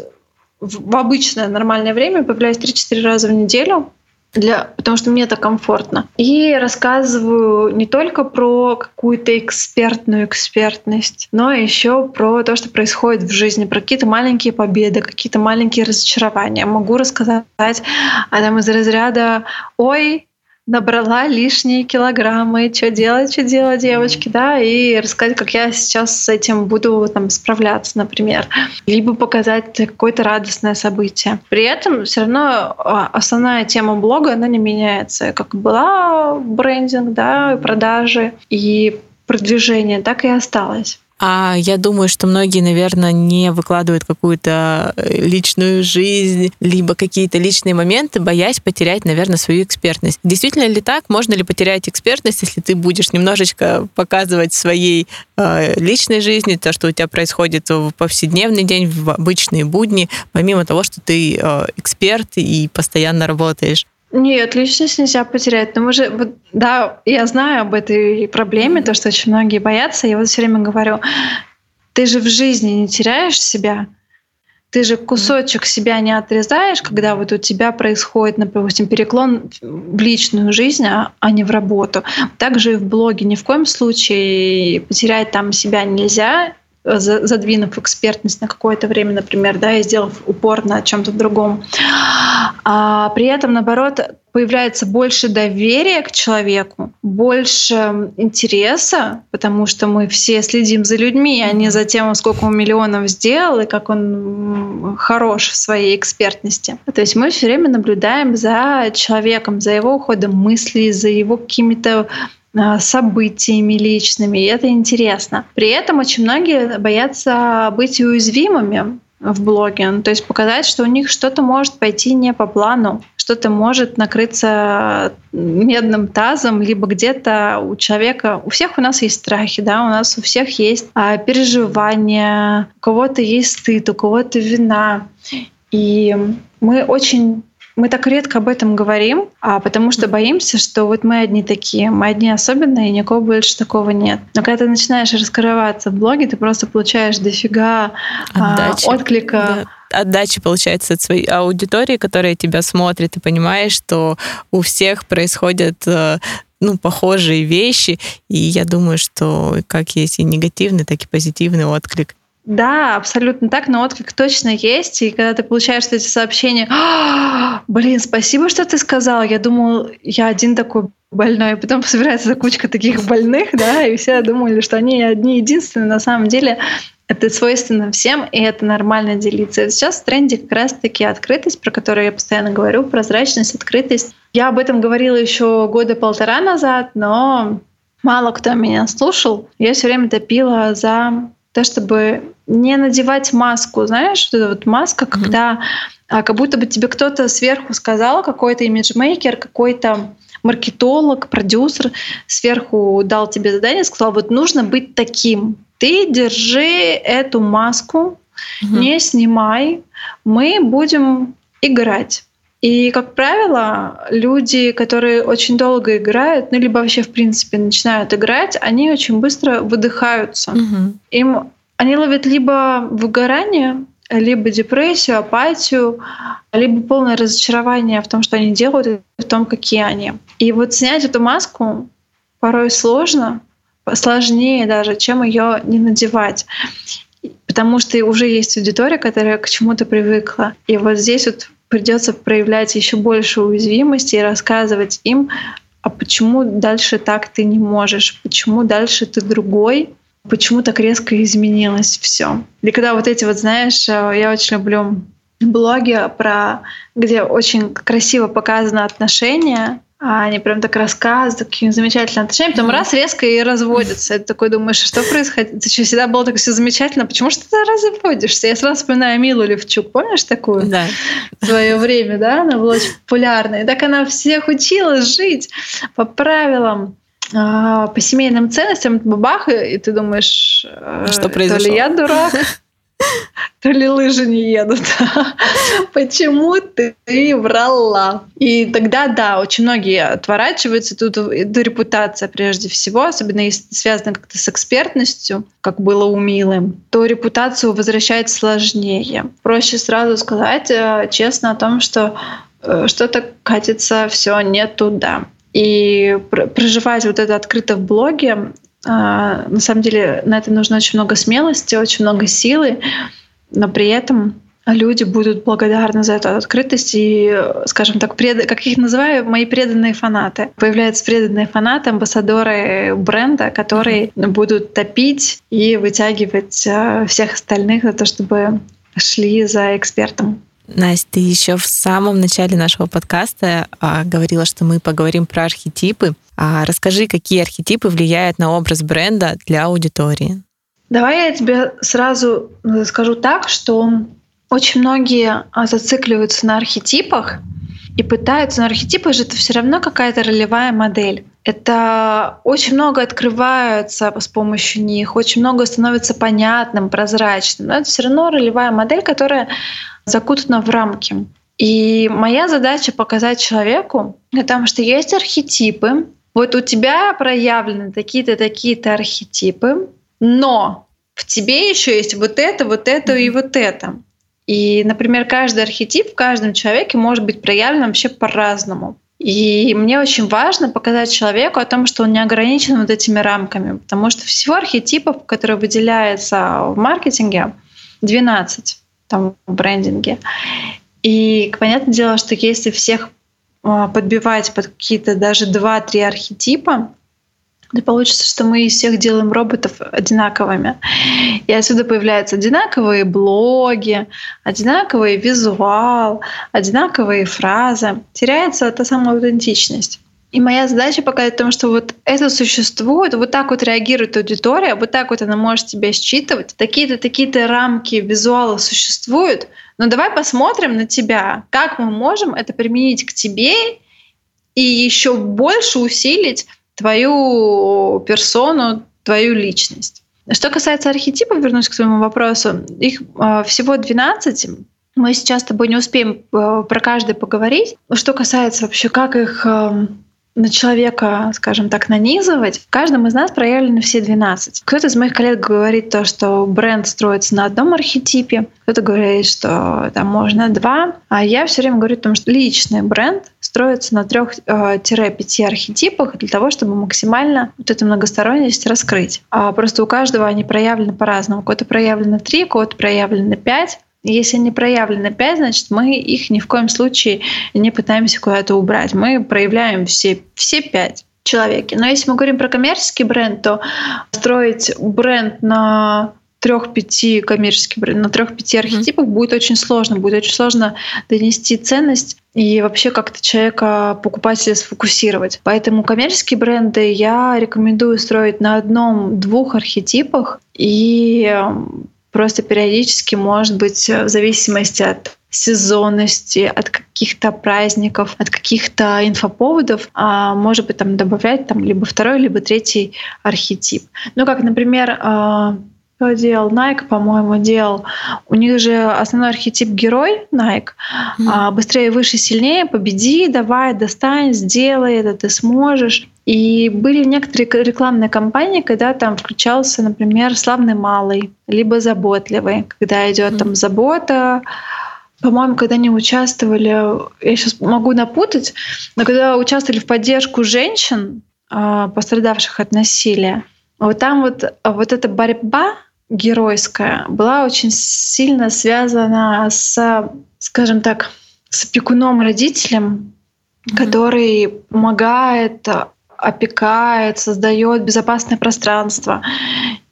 в, в обычное нормальное время, появляюсь 3-4 раза в неделю для, потому что мне это комфортно. И рассказываю не только про какую-то экспертную экспертность, но еще про то, что происходит в жизни, про какие-то маленькие победы, какие-то маленькие разочарования. Могу рассказать а там из разряда «Ой, набрала лишние килограммы, что делать, что делать, девочки, да, и рассказать, как я сейчас с этим буду там справляться, например, либо показать какое-то радостное событие. При этом все равно а, основная тема блога, она не меняется, как была брендинг, да, продажи и продвижение, так и осталось. А я думаю, что многие, наверное, не выкладывают какую-то э, личную жизнь, либо какие-то личные моменты, боясь потерять, наверное, свою экспертность. Действительно ли так? Можно ли потерять экспертность, если ты будешь немножечко показывать своей э, личной жизни, то, что у тебя происходит в повседневный день, в обычные будни, помимо того, что ты э, эксперт и постоянно работаешь? Нет, личность нельзя потерять. Но мы же, да, я знаю об этой проблеме, то, что очень многие боятся. Я вот все время говорю, ты же в жизни не теряешь себя, ты же кусочек себя не отрезаешь, когда вот у тебя происходит, допустим, переклон в личную жизнь, а, а не в работу. Также и в блоге ни в коем случае потерять там себя нельзя, задвинув экспертность на какое-то время, например, да, и сделав упор на чем-то другом. А при этом, наоборот, появляется больше доверия к человеку, больше интереса, потому что мы все следим за людьми, а не за тем, сколько он миллионов сделал и как он хорош в своей экспертности. То есть мы все время наблюдаем за человеком, за его уходом мыслей, за его какими-то событиями личными, и это интересно. При этом очень многие боятся быть уязвимыми в блоге, ну, то есть показать, что у них что-то может пойти не по плану, что-то может накрыться медным тазом, либо где-то у человека, у всех у нас есть страхи, да, у нас у всех есть а, переживания, у кого-то есть стыд, у кого-то вина. И мы очень мы так редко об этом говорим, а потому что боимся, что вот мы одни такие, мы одни особенные, и никого больше такого нет. Но когда ты начинаешь раскрываться в блоге, ты просто получаешь дофига Отдачи. А, отклика. Да отдачи, получается, от своей аудитории, которая тебя смотрит, и понимаешь, что у всех происходят э, ну, похожие вещи, и я думаю, что как есть и негативный, так и позитивный отклик. Да, абсолютно так, но отклик точно есть. И когда ты получаешь эти сообщения, «А, блин, спасибо, что ты сказал. Я думал, я один такой больной. Потом собирается кучка таких больных, да, и все думали, что они одни единственные. На самом деле это свойственно всем, и это нормально делиться. сейчас в тренде как раз-таки открытость, про которую я постоянно говорю, прозрачность, открытость. Я об этом говорила еще года полтора назад, но мало кто меня слушал. Я все время топила за то, чтобы не надевать маску, знаешь, вот эта вот маска, mm-hmm. когда а, как будто бы тебе кто-то сверху сказал, какой-то имиджмейкер, какой-то маркетолог, продюсер сверху дал тебе задание, сказал, вот нужно быть таким. Ты держи эту маску, mm-hmm. не снимай, мы будем играть. И, как правило, люди, которые очень долго играют, ну, либо вообще, в принципе, начинают играть, они очень быстро выдыхаются. Угу. Им они ловят либо выгорание, либо депрессию, апатию, либо полное разочарование в том, что они делают, и в том, какие они. И вот снять эту маску порой сложно, сложнее даже, чем ее не надевать потому что уже есть аудитория, которая к чему-то привыкла. И вот здесь вот придется проявлять еще больше уязвимости и рассказывать им, а почему дальше так ты не можешь, почему дальше ты другой, почему так резко изменилось все. И когда вот эти вот, знаешь, э, я очень люблю блоги про, где очень красиво показано отношения а они прям так рассказывают, такие замечательные отношения, потом раз резко и разводятся. И ты такой думаешь, что происходит? Ты что, всегда было так все замечательно, почему же ты разводишься? Я сразу вспоминаю Милу Левчук, помнишь такую? Да. В свое время, да, она была очень популярной. И так она всех учила жить по правилам а, по семейным ценностям бабах, и ты думаешь, что произошло? то ли я дурак, *laughs* то ли лыжи не едут. *laughs* Почему ты врала? И тогда, да, очень многие отворачиваются. Тут это репутация прежде всего, особенно если связано как-то с экспертностью, как было у Милы, то репутацию возвращать сложнее. Проще сразу сказать э, честно о том, что э, что-то катится все не туда. И проживать вот это открыто в блоге, а, на самом деле на это нужно очень много смелости, очень много силы, но при этом люди будут благодарны за эту открытость и, скажем так, пред... как их называю, мои преданные фанаты. Появляются преданные фанаты, амбассадоры бренда, которые будут топить и вытягивать а, всех остальных за то, чтобы шли за экспертом. Настя, ты еще в самом начале нашего подкаста а, говорила, что мы поговорим про архетипы. А расскажи, какие архетипы влияют на образ бренда для аудитории? Давай я тебе сразу э, скажу так, что очень многие а, зацикливаются на архетипах и пытаются, но архетипы же это все равно какая-то ролевая модель. Это очень много открывается с помощью них, очень много становится понятным, прозрачным. Но это все равно ролевая модель, которая закутана в рамки. И моя задача показать человеку о том, что есть архетипы. Вот у тебя проявлены такие-то, такие-то архетипы, но в тебе еще есть вот это, вот это и вот это. И, например, каждый архетип в каждом человеке может быть проявлен вообще по-разному. И мне очень важно показать человеку о том, что он не ограничен вот этими рамками, потому что всего архетипов, которые выделяются в маркетинге, 12 там, в брендинге. И понятное дело, что если всех а, подбивать под какие-то даже 2-3 архетипа, то получится, что мы из всех делаем роботов одинаковыми. И отсюда появляются одинаковые блоги, одинаковый визуал, одинаковые фразы. Теряется та самая аутентичность. И моя задача показать в том, что вот это существует, вот так вот реагирует аудитория, вот так вот она может тебя считывать, такие-то, такие-то рамки визуала существуют, но давай посмотрим на тебя, как мы можем это применить к тебе и еще больше усилить твою персону, твою личность. Что касается архетипов, вернусь к своему вопросу, их э, всего 12. Мы сейчас с тобой не успеем э, про каждый поговорить. Что касается вообще, как их на человека, скажем так, нанизывать, в каждом из нас проявлены все 12. Кто-то из моих коллег говорит то, что бренд строится на одном архетипе, кто-то говорит, что там можно два, а я все время говорю о том, что личный бренд строится на 3-5 э, архетипах для того, чтобы максимально вот эту многосторонность раскрыть. А просто у каждого они проявлены по-разному. У кого-то проявлено 3, у кого-то проявлено 5, если они проявлены 5, значит, мы их ни в коем случае не пытаемся куда-то убрать. Мы проявляем все, все 5 человеки. Но если мы говорим про коммерческий бренд, то строить бренд на трех-пяти коммерческих на трех-пяти архетипах mm-hmm. будет очень сложно. Будет очень сложно донести ценность и вообще как-то человека, покупателя сфокусировать. Поэтому коммерческие бренды я рекомендую строить на одном-двух архетипах и просто периодически, может быть, в зависимости от сезонности, от каких-то праздников, от каких-то инфоповодов, а, может быть, там добавлять там либо второй, либо третий архетип. Ну, как, например, а, кто делал? Nike, по-моему, делал. У них же основной архетип герой Nike. Mm. Быстрее, выше, сильнее, победи, давай, достань, сделай это, ты сможешь. И были некоторые рекламные кампании, когда там включался, например, славный малый, либо заботливый, когда идет там забота, по-моему, когда они участвовали, я сейчас могу напутать, но когда участвовали в поддержку женщин, а, пострадавших от насилия, вот там вот, вот эта борьба геройская была очень сильно связана с, скажем так, с опекуном родителем, mm-hmm. который помогает опекает, создает безопасное пространство.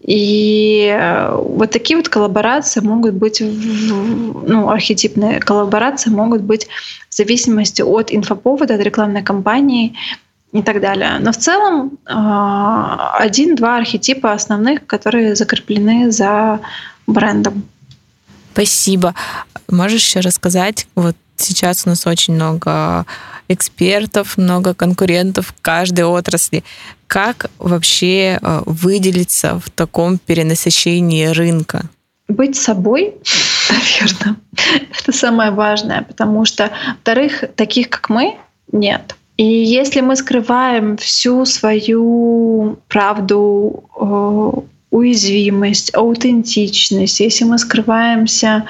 И э, вот такие вот коллаборации могут быть, ну, архетипные коллаборации могут быть в зависимости от инфоповода, от рекламной кампании и так далее. Но в целом а, один-два архетипа основных, которые закреплены за брендом. Спасибо. Можешь еще рассказать, вот сейчас у нас очень много экспертов, много конкурентов в каждой отрасли. Как вообще э, выделиться в таком перенасыщении рынка? Быть собой, *laughs* наверное, *laughs* это самое важное, потому что, во-вторых, таких, как мы, нет. И если мы скрываем всю свою правду, э, уязвимость, аутентичность, если мы скрываемся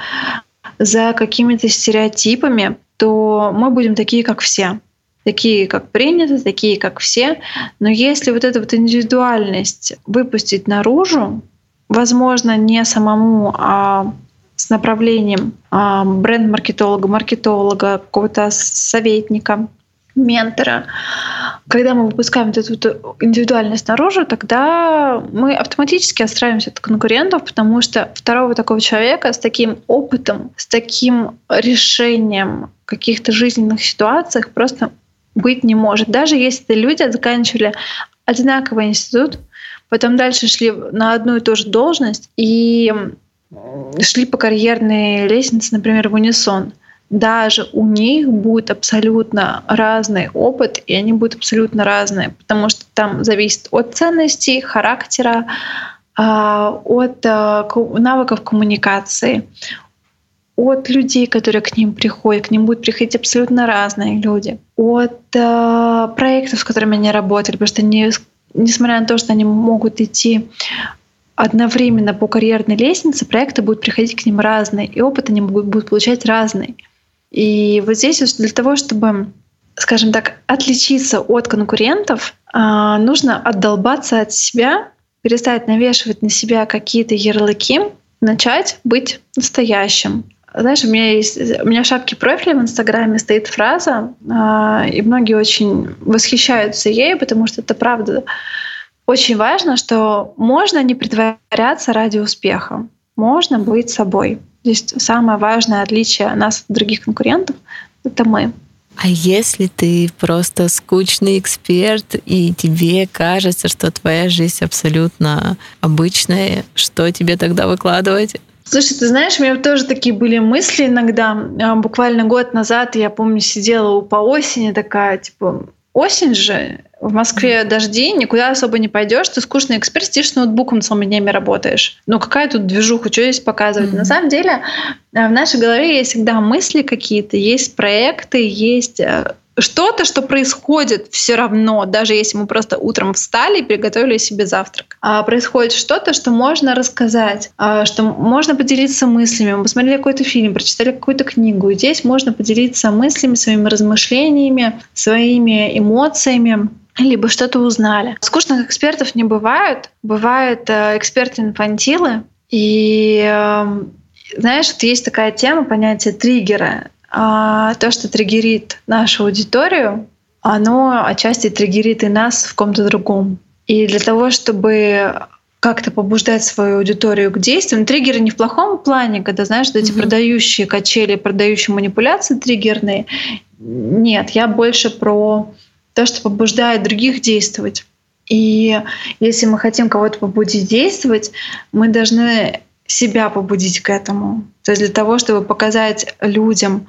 за какими-то стереотипами, то мы будем такие, как все. Такие, как принято, такие, как все. Но если вот эту вот индивидуальность выпустить наружу, возможно, не самому, а с направлением а, бренд-маркетолога, маркетолога, какого-то советника, ментора. Когда мы выпускаем эту индивидуальность наружу, тогда мы автоматически отстраиваемся от конкурентов, потому что второго такого человека с таким опытом, с таким решением каких-то жизненных ситуациях просто быть не может. Даже если люди заканчивали одинаковый институт, потом дальше шли на одну и ту же должность и шли по карьерной лестнице, например, в унисон даже у них будет абсолютно разный опыт, и они будут абсолютно разные, потому что там зависит от ценностей, характера, а, от а, навыков коммуникации, от людей, которые к ним приходят. К ним будут приходить абсолютно разные люди. От а, проектов, с которыми они работали, потому что они, несмотря на то, что они могут идти одновременно по карьерной лестнице, проекты будут приходить к ним разные, и опыт они будут получать разный. И вот здесь для того, чтобы, скажем так, отличиться от конкурентов, а, нужно отдолбаться от себя, перестать навешивать на себя какие-то ярлыки, начать быть настоящим. Знаешь, у меня есть, у меня в шапке профиля в Инстаграме стоит фраза, а, и многие очень восхищаются ей, потому что это правда. Очень важно, что можно не притворяться ради успеха, можно быть собой. Здесь самое важное отличие нас от других конкурентов — это мы. А если ты просто скучный эксперт, и тебе кажется, что твоя жизнь абсолютно обычная, что тебе тогда выкладывать? Слушай, ты знаешь, у меня тоже такие были мысли иногда. А, буквально год назад я помню, сидела по осени такая, типа, осень же, в Москве дожди, никуда особо не пойдешь, ты скучный эксперт, сидишь с ноутбуком целыми днями работаешь. Ну какая тут движуха, что здесь показывать? Mm-hmm. На самом деле э, в нашей голове есть всегда мысли какие-то, есть проекты, есть э, что-то, что происходит все равно, даже если мы просто утром встали и приготовили себе завтрак. А происходит что-то, что можно рассказать, а, что можно поделиться мыслями. Мы посмотрели какой-то фильм, прочитали какую-то книгу. И здесь можно поделиться мыслями, своими размышлениями, своими эмоциями либо что-то узнали. Скучных экспертов не бывает. Бывают э, эксперты-инфантилы. И эм, знаешь, вот есть такая тема, понятие триггера. А, то, что триггерит нашу аудиторию, оно отчасти триггерит и нас в ком-то другом. И для того, чтобы как-то побуждать свою аудиторию к действиям. Триггеры не в плохом плане, когда, знаешь, вот эти mm-hmm. продающие качели, продающие манипуляции триггерные. Нет, я больше про то, что побуждает других действовать. И если мы хотим кого-то побудить действовать, мы должны себя побудить к этому. То есть для того, чтобы показать людям,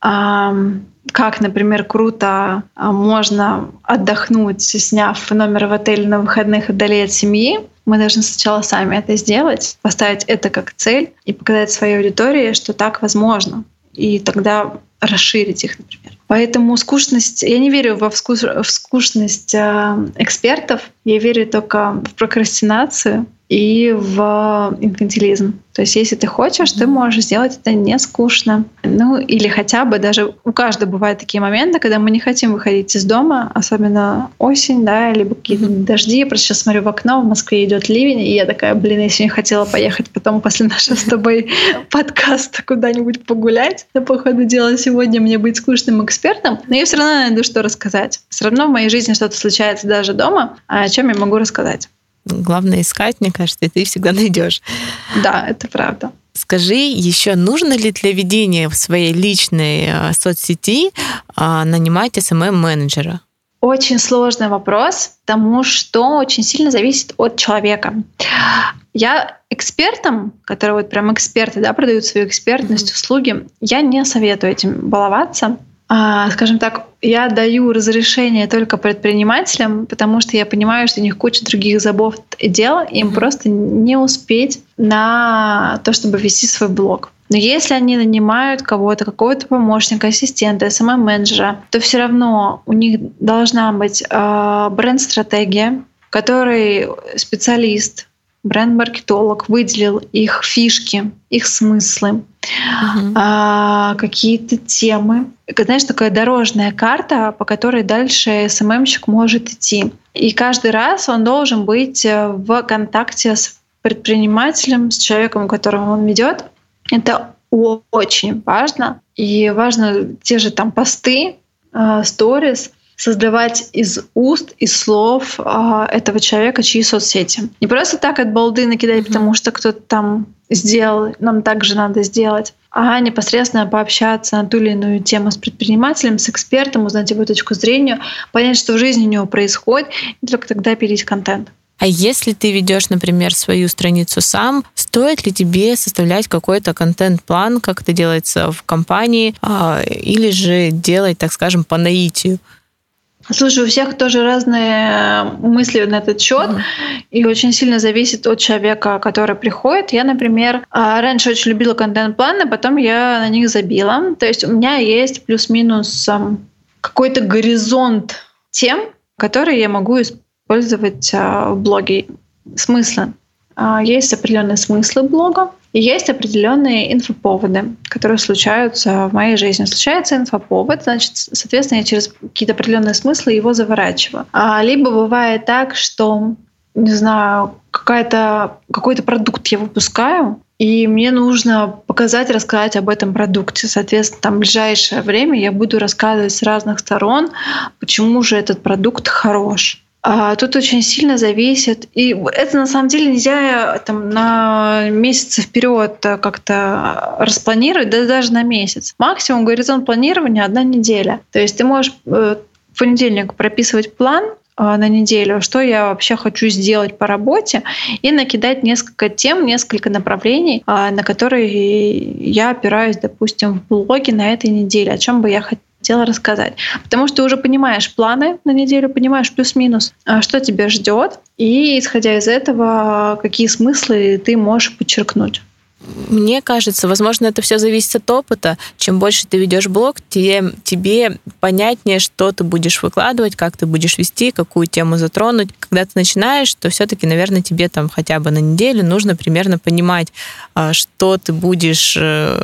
как, например, круто а, можно отдохнуть, сняв номер в отеле на выходных вдали от семьи, мы должны сначала сами это сделать, поставить это как цель и показать своей аудитории, что так возможно. И тогда расширить их, например. Поэтому скучность, я не верю во вкус, в скучность э, экспертов, я верю только в прокрастинацию, и в инфантилизм. То есть, если ты хочешь, ты можешь сделать это не скучно. Ну, или хотя бы даже у каждого бывают такие моменты, когда мы не хотим выходить из дома, особенно осень, да, либо какие-то дожди. Я просто сейчас смотрю в окно, в Москве идет ливень, и я такая, блин, я сегодня хотела поехать потом после нашего с тобой *laughs* подкаста куда-нибудь погулять. Но, походу, дело сегодня мне быть скучным экспертом, но я все равно найду, что рассказать. Все равно в моей жизни что-то случается даже дома, о чем я могу рассказать. Главное искать, мне кажется, и ты всегда найдешь. Да, это правда. Скажи, еще нужно ли для ведения в своей личной э, соцсети а, нанимать SMM-менеджера? Очень сложный вопрос, потому что очень сильно зависит от человека. Я экспертам, которые вот прям эксперты, да, продают свою экспертность, услуги, я не советую этим баловаться, скажем так, я даю разрешение только предпринимателям, потому что я понимаю, что у них куча других забот и дел, им mm-hmm. просто не успеть на то, чтобы вести свой блог. Но если они нанимают кого-то, какого-то помощника, ассистента, SMM-менеджера, то все равно у них должна быть э, бренд-стратегия, в которой специалист бренд-маркетолог выделил их фишки, их смыслы, uh-huh. а, какие-то темы. Знаешь, такая дорожная карта, по которой дальше СММщик может идти. И каждый раз он должен быть э, в контакте с предпринимателем, с человеком, которого он ведет. Это очень важно. И важно те же там посты, э, сторис, создавать из уст, из слов а, этого человека, чьи соцсети. Не просто так от балды накидать, mm-hmm. потому что кто-то там сделал, нам также надо сделать, а непосредственно пообщаться на ту или иную тему с предпринимателем, с экспертом, узнать его точку зрения, понять, что в жизни у него происходит, и только тогда пилить контент. А если ты ведешь, например, свою страницу сам, стоит ли тебе составлять какой-то контент-план, как это делается в компании, а, или же делать, так скажем, по наитию? Слушай, у всех тоже разные э, мысли на этот счет, mm-hmm. и очень сильно зависит от человека, который приходит. Я, например, а, раньше очень любила контент-планы, потом я на них забила. То есть у меня есть плюс-минус какой-то горизонт тем, которые я могу использовать а, в блоге. Смысла. А, есть определенные смыслы блога, и есть определенные инфоповоды, которые случаются в моей жизни. Случается инфоповод, значит, соответственно, я через какие-то определенные смыслы его заворачиваю. А, либо бывает так, что, не знаю, какая-то, какой-то продукт я выпускаю, и мне нужно показать, рассказать об этом продукте. Соответственно, там в ближайшее время я буду рассказывать с разных сторон, почему же этот продукт хорош. А тут очень сильно зависит. И это на самом деле нельзя там, на месяц вперед как-то распланировать, да даже на месяц. Максимум горизонт планирования одна неделя. То есть ты можешь э, в понедельник прописывать план, э, на неделю, что я вообще хочу сделать по работе, и накидать несколько тем, несколько направлений, э, на которые я опираюсь, допустим, в блоге на этой неделе, о чем бы я хотела хотела рассказать. Потому что ты уже понимаешь планы на неделю, понимаешь плюс-минус, а, что тебя ждет, и исходя из этого, какие смыслы ты можешь подчеркнуть. Мне кажется, возможно, это все зависит от опыта. Чем больше ты ведешь блог, тем тебе понятнее, что ты будешь выкладывать, как ты будешь вести, какую тему затронуть. Когда ты начинаешь, то все-таки, наверное, тебе там хотя бы на неделю нужно примерно понимать, а, что ты будешь э,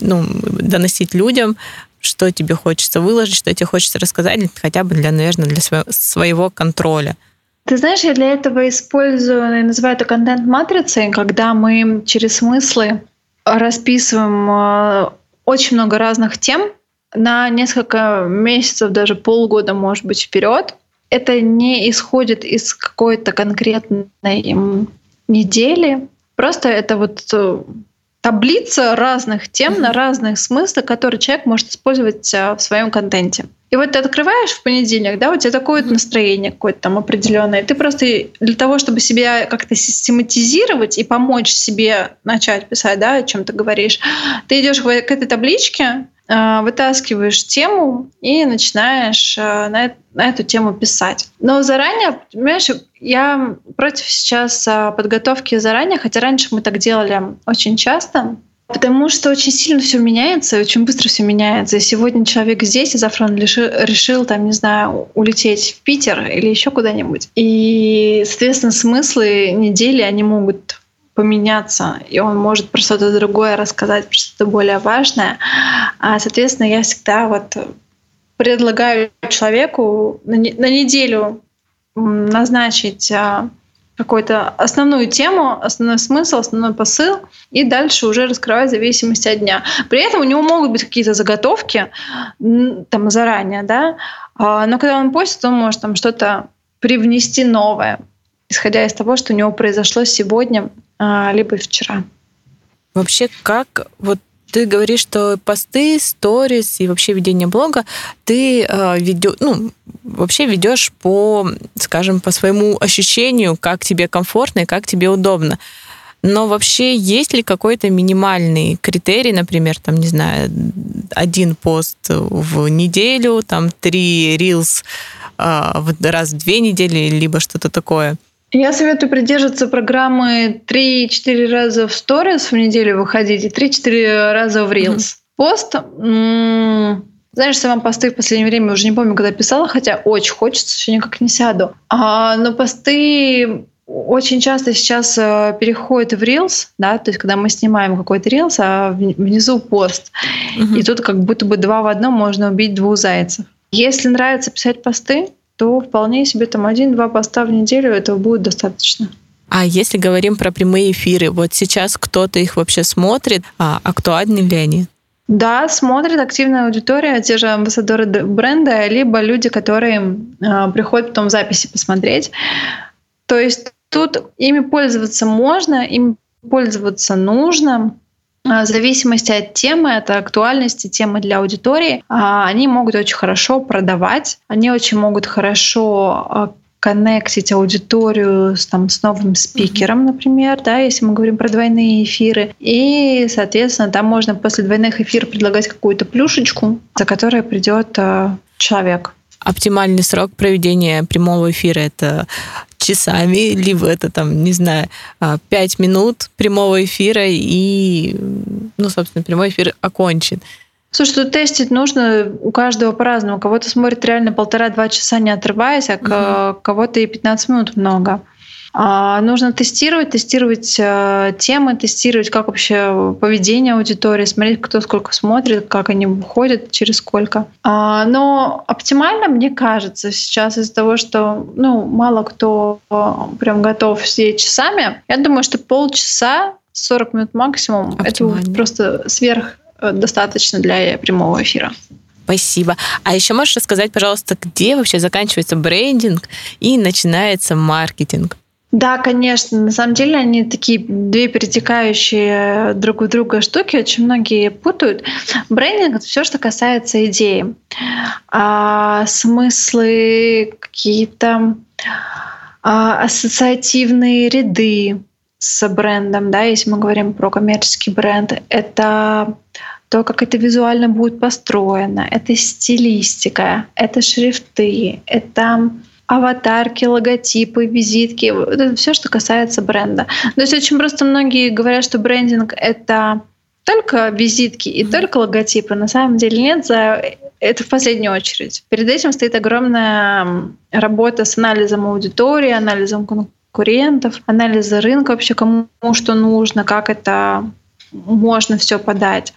ну, доносить людям, что тебе хочется выложить, что тебе хочется рассказать, хотя бы для, наверное, для своего контроля. Ты знаешь, я для этого использую, я называю это контент-матрицей, когда мы через смыслы расписываем э, очень много разных тем на несколько месяцев, даже полгода, может быть, вперед. Это не исходит из какой-то конкретной недели. Просто это вот э, таблица разных тем на разных смыслах, которые человек может использовать а, в своем контенте. И вот ты открываешь в понедельник, да, у тебя такое вот настроение какое-то там определенное. Ты просто для того, чтобы себя как-то систематизировать и помочь себе начать писать, да, о чем ты говоришь, ты идешь к этой табличке, вытаскиваешь тему и начинаешь а, на, на эту тему писать. Но заранее, понимаешь, я против сейчас а, подготовки заранее, хотя раньше мы так делали очень часто. Потому что очень сильно все меняется, очень быстро все меняется. И сегодня человек здесь, а завтра он решил, решил, там, не знаю, улететь в Питер или еще куда-нибудь. И, соответственно, смыслы недели, они могут поменяться, и он может про что-то другое рассказать, про что-то более важное. А, соответственно, я всегда вот предлагаю человеку на, на неделю назначить а, какую-то основную тему, основной смысл, основной посыл, и дальше уже раскрывать в зависимости от дня. При этом у него могут быть какие-то заготовки там заранее, да, а, но когда он постит, он может там что-то привнести новое, исходя из того, что у него произошло сегодня а, либо вчера. Вообще, как вот ты говоришь, что посты, сторис и вообще ведение блога ты э, ведешь, ну, вообще ведешь по, скажем, по своему ощущению, как тебе комфортно и как тебе удобно. Но вообще есть ли какой-то минимальный критерий, например, там, не знаю, один пост в неделю, там, три рилс э, раз в две недели, либо что-то такое? Я советую придерживаться программы 3-4 раза в сторис в неделю выходить и 3-4 раза в Reels. Mm-hmm. Пост, м- знаешь, сама посты в последнее время уже не помню, когда писала, хотя очень хочется, еще никак не сяду. А, но посты очень часто сейчас э, переходят в Reels, да, то есть когда мы снимаем какой-то Reels, а внизу пост. Mm-hmm. И тут как будто бы два в одном можно убить двух зайцев. Если нравится писать посты, то вполне себе там один-два поста в неделю этого будет достаточно. А если говорим про прямые эфиры, вот сейчас кто-то их вообще смотрит, а актуальны ли они? Да, смотрит активная аудитория, те же амбассадоры бренда, либо люди, которые э, приходят потом в записи посмотреть. То есть тут ими пользоваться можно, им пользоваться нужно. А, в зависимости от темы, от актуальности темы для аудитории, а, они могут очень хорошо продавать, они очень могут хорошо а, коннектить аудиторию с, там, с новым спикером, например, да, если мы говорим про двойные эфиры. И, соответственно, там можно после двойных эфиров предлагать какую-то плюшечку, за которой придет человек. Оптимальный срок проведения прямого эфира это часами, либо это там, не знаю, а, пять минут прямого эфира и, ну, собственно, прямой эфир окончен. Слушай, тут тестить нужно у каждого по-разному. Кого-то смотрит реально полтора-два часа не отрываясь, а угу. кого-то и 15 минут много. А, нужно тестировать, тестировать э, темы, тестировать, как вообще поведение аудитории, смотреть, кто сколько смотрит, как они выходят, через сколько. А, но оптимально, мне кажется, сейчас из-за того, что ну, мало кто э, прям готов сидеть часами, я думаю, что полчаса, 40 минут максимум, это просто сверх э, достаточно для прямого эфира. Спасибо. А еще можешь рассказать, пожалуйста, где вообще заканчивается брендинг и начинается маркетинг? Да, конечно. На самом деле они такие две перетекающие друг в друга штуки, очень многие путают. Брендинг — это все, что касается идеи. А смыслы, какие-то а, ассоциативные ряды с брендом, да, если мы говорим про коммерческий бренд, это то, как это визуально будет построено, это стилистика, это шрифты, это аватарки, логотипы, визитки, это все, что касается бренда. То есть очень просто многие говорят, что брендинг — это только визитки и только логотипы. На самом деле нет, за это в последнюю очередь. Перед этим стоит огромная работа с анализом аудитории, анализом конкурентов, анализа рынка вообще, кому что нужно, как это можно все подать.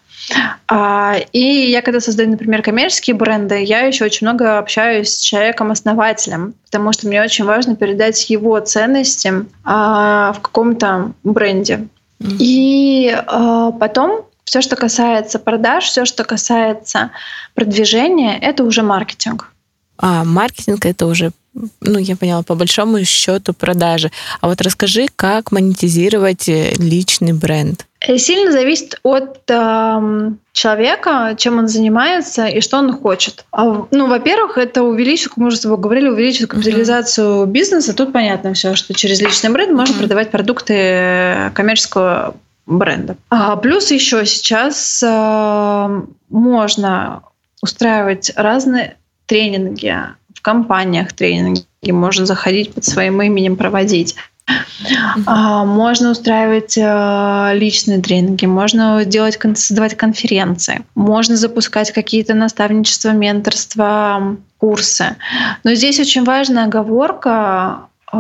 А, и я когда создаю, например, коммерческие бренды, я еще очень много общаюсь с человеком-основателем, потому что мне очень важно передать его ценности а, в каком-то бренде. И а, потом все, что касается продаж, все, что касается продвижения, это уже маркетинг. А маркетинг это уже, ну, я поняла, по большому счету продажи. А вот расскажи, как монетизировать э, личный бренд. Э, сильно зависит от э, человека, чем он занимается и что он хочет. А, ну, во-первых, это увеличит, как мы уже с тобой говорили, увеличит капитализацию uh-huh. бизнеса. Тут понятно все, что через личный бренд можно uh-huh. продавать продукты коммерческого бренда. А плюс еще сейчас э, можно устраивать разные тренинги в компаниях тренинги можно заходить под своим именем проводить. Uh-huh. Можно устраивать э, личные тренинги, можно делать, создавать конференции, можно запускать какие-то наставничества, менторства, курсы. Но здесь очень важная оговорка э,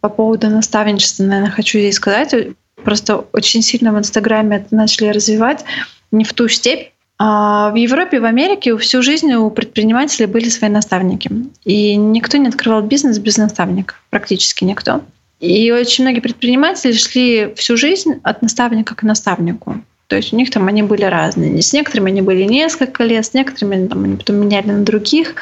по поводу наставничества, наверное, хочу здесь сказать. Просто очень сильно в Инстаграме это начали развивать не в ту степь, а в Европе, в Америке всю жизнь у предпринимателей были свои наставники. И никто не открывал бизнес без наставника. Практически никто. И очень многие предприниматели шли всю жизнь от наставника к наставнику. То есть у них там они были разные. С некоторыми они были несколько лет, с некоторыми там, они потом меняли на других,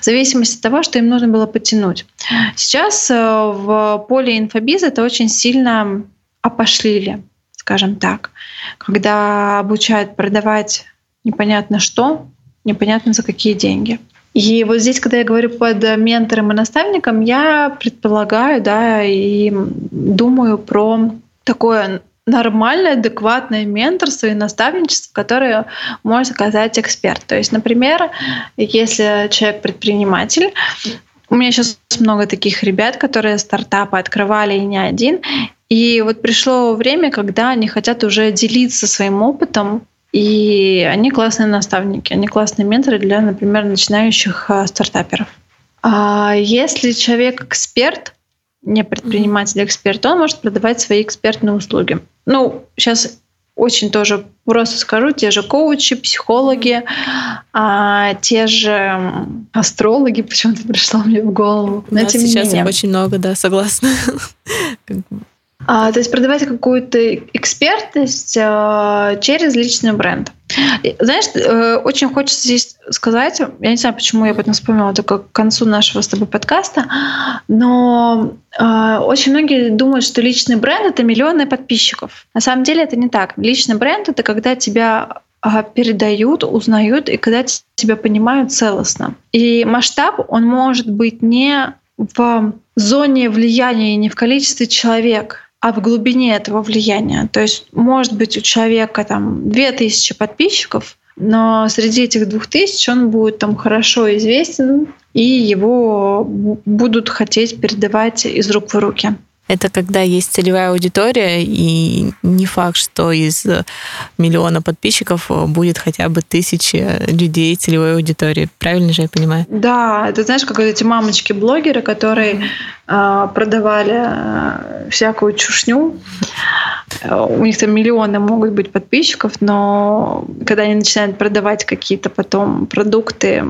в зависимости от того, что им нужно было подтянуть. Сейчас э, в поле инфобиза это очень сильно опошлили, скажем так, когда обучают продавать непонятно что, непонятно за какие деньги. И вот здесь, когда я говорю под ментором и наставником, я предполагаю, да, и думаю про такое нормальное, адекватное менторство и наставничество, которое может оказать эксперт. То есть, например, если человек предприниматель, у меня сейчас много таких ребят, которые стартапы открывали и не один. И вот пришло время, когда они хотят уже делиться своим опытом и они классные наставники, они классные менторы для, например, начинающих а, стартаперов. А если человек эксперт, не предприниматель, эксперт, он может продавать свои экспертные услуги. Ну, сейчас очень тоже просто скажу, те же коучи, психологи, а, те же астрологи, почему-то *laughs* пришло мне в голову. Но тем сейчас менее. очень много, да, согласна. *laughs* А, то есть продавать какую-то экспертность а, через личный бренд. Знаешь, э, очень хочется здесь сказать, я не знаю, почему я об этом вспомнила только к концу нашего с тобой подкаста, но э, очень многие думают, что личный бренд — это миллионы подписчиков. На самом деле это не так. Личный бренд — это когда тебя а, передают, узнают, и когда тебя понимают целостно. И масштаб, он может быть не в зоне влияния, не в количестве человек, а в глубине этого влияния. То есть, может быть, у человека там 2000 подписчиков, но среди этих двух тысяч он будет там хорошо известен, и его будут хотеть передавать из рук в руки. Это когда есть целевая аудитория, и не факт, что из миллиона подписчиков будет хотя бы тысячи людей целевой аудитории. Правильно же я понимаю? Да, это знаешь, как эти мамочки-блогеры, которые э, продавали э, всякую чушню. У них там миллионы могут быть подписчиков, но когда они начинают продавать какие-то потом продукты,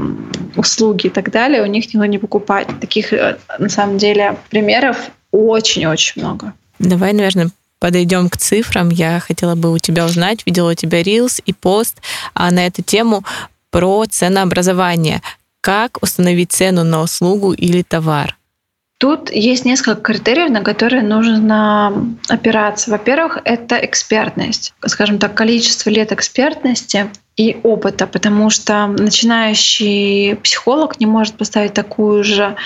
услуги и так далее, у них никто не покупает. Таких, э, на самом деле, примеров очень-очень много. Давай, наверное, подойдем к цифрам. Я хотела бы у тебя узнать, видела у тебя рилс и пост а на эту тему про ценообразование. Как установить цену на услугу или товар? Тут есть несколько критериев, на которые нужно опираться. Во-первых, это экспертность, скажем так, количество лет экспертности и опыта, потому что начинающий психолог не может поставить такую же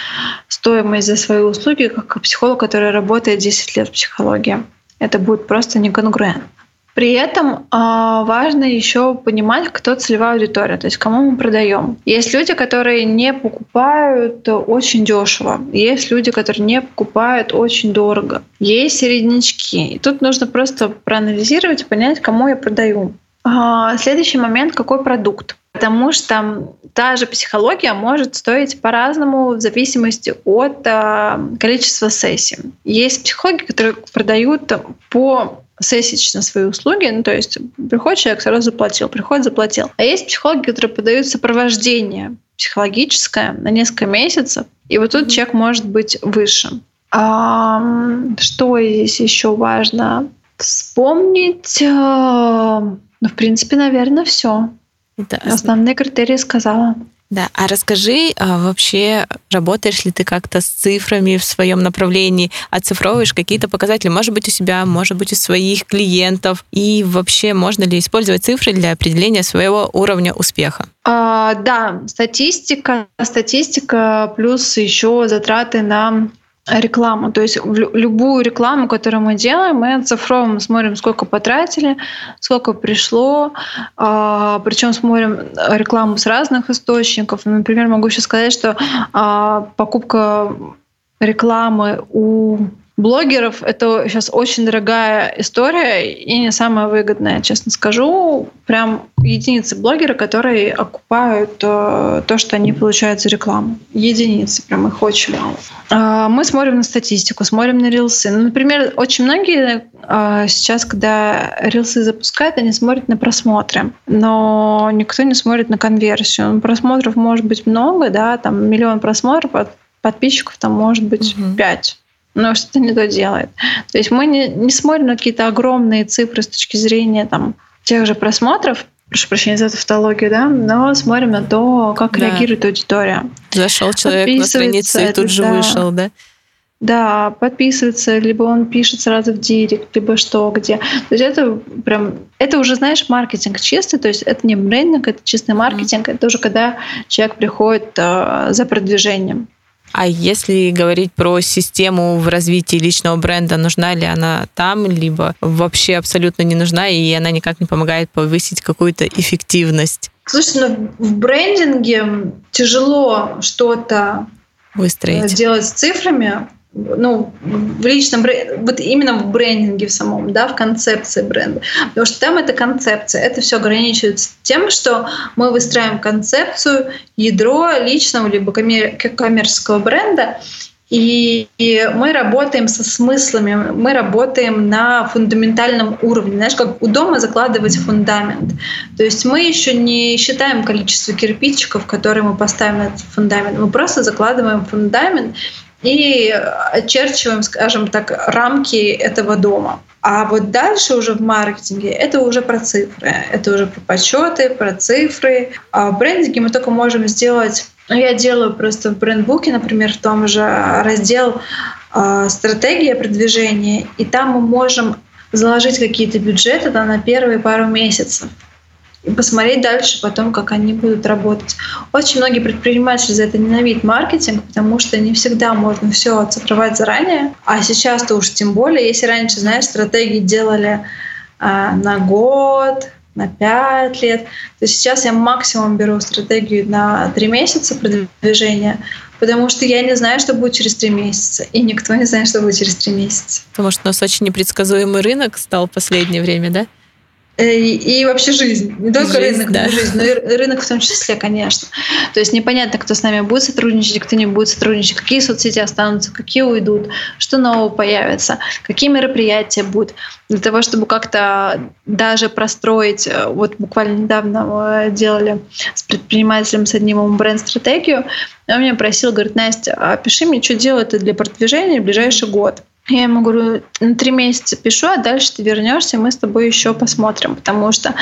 стоимость за свои услуги, как психолог, который работает 10 лет в психологии. Это будет просто неконгруентно. При этом а, важно еще понимать, кто целевая аудитория, то есть кому мы продаем. Есть люди, которые не покупают очень дешево, есть люди, которые не покупают очень дорого, есть середнячки. И тут нужно просто проанализировать и понять, кому я продаю. А, следующий момент, какой продукт. Потому что та же психология может стоить по-разному в зависимости от а, количества сессий. Есть психологи, которые продают по сессично свои услуги, ну, то есть приходит человек, сразу заплатил, приходит, заплатил. А есть психологи, которые подают сопровождение психологическое на несколько месяцев, и вот тут человек может быть выше. А, что здесь еще важно? Вспомнить а, ну, в принципе, наверное, все. Да. Основные критерии сказала. Да, а расскажи, а вообще работаешь ли ты как-то с цифрами в своем направлении, оцифровываешь какие-то показатели, может быть, у себя, может быть, у своих клиентов, и вообще можно ли использовать цифры для определения своего уровня успеха? А, да, статистика, статистика плюс еще затраты на рекламу. То есть любую рекламу, которую мы делаем, мы оцифровываем, смотрим, сколько потратили, сколько пришло, а, причем смотрим рекламу с разных источников. Например, могу еще сказать, что а, покупка рекламы у блогеров это сейчас очень дорогая история и не самая выгодная, честно скажу. Прям единицы блогеры, которые окупают э, то, что они получают за рекламу. Единицы, прям их очень мало. Э, мы смотрим на статистику, смотрим на рилсы. Ну, например, очень многие э, сейчас, когда рилсы запускают, они смотрят на просмотры, но никто не смотрит на конверсию. Просмотров может быть много, да, там миллион просмотров, подписчиков там может быть угу. 5 но что-то не то делает. То есть мы не, не смотрим на какие-то огромные цифры с точки зрения там, тех же просмотров, прошу прощения за тавтологию, да, но смотрим на то, как да. реагирует аудитория. Зашел человек на страницу и тут же да. вышел, да? Да, подписывается, либо он пишет сразу в директ, либо что, где. То есть это прям, это уже, знаешь, маркетинг чистый, то есть это не брендинг, это чистый маркетинг, mm-hmm. это уже когда человек приходит э, за продвижением. А если говорить про систему в развитии личного бренда, нужна ли она там, либо вообще абсолютно не нужна, и она никак не помогает повысить какую-то эффективность? Слушай, ну в брендинге тяжело что-то выстроить. делать с цифрами, ну, в личном вот именно в брендинге в самом, да, в концепции бренда. Потому что там это концепция. Это все ограничивается тем, что мы выстраиваем концепцию, ядро личного либо коммерческого бренда, и, и мы работаем со смыслами, мы работаем на фундаментальном уровне. Знаешь, как у дома закладывать фундамент. То есть мы еще не считаем количество кирпичиков, которые мы поставим на этот фундамент. Мы просто закладываем фундамент и очерчиваем, скажем так, рамки этого дома. А вот дальше уже в маркетинге это уже про цифры, это уже про подсчеты, про цифры. А в брендинге мы только можем сделать, ну, я делаю просто в брендбуке, например, в том же раздел э, стратегия продвижения, и там мы можем заложить какие-то бюджеты да, на первые пару месяцев и посмотреть дальше потом, как они будут работать. Очень многие предприниматели за это ненавидят маркетинг, потому что не всегда можно все оцифровать заранее. А сейчас-то уж тем более, если раньше, знаешь, стратегии делали а, на год, на пять лет, то сейчас я максимум беру стратегию на три месяца продвижения, потому что я не знаю, что будет через три месяца, и никто не знает, что будет через три месяца. Потому что у нас очень непредсказуемый рынок стал в последнее время, да? Э, и вообще жизнь. Не только жизнь, рынок, да. но жизнь, но и рынок в том числе, конечно. То есть непонятно, кто с нами будет сотрудничать, кто не будет сотрудничать, какие соцсети останутся, какие уйдут, что нового появится, какие мероприятия будут. Для того, чтобы как-то даже простроить, э, вот буквально недавно мы делали с предпринимателем с одним бренд-стратегию, он меня просил, говорит, Настя, опиши мне, что делать для продвижения в ближайший год. Я ему говорю, на три месяца пишу, а дальше ты вернешься, мы с тобой еще посмотрим, потому что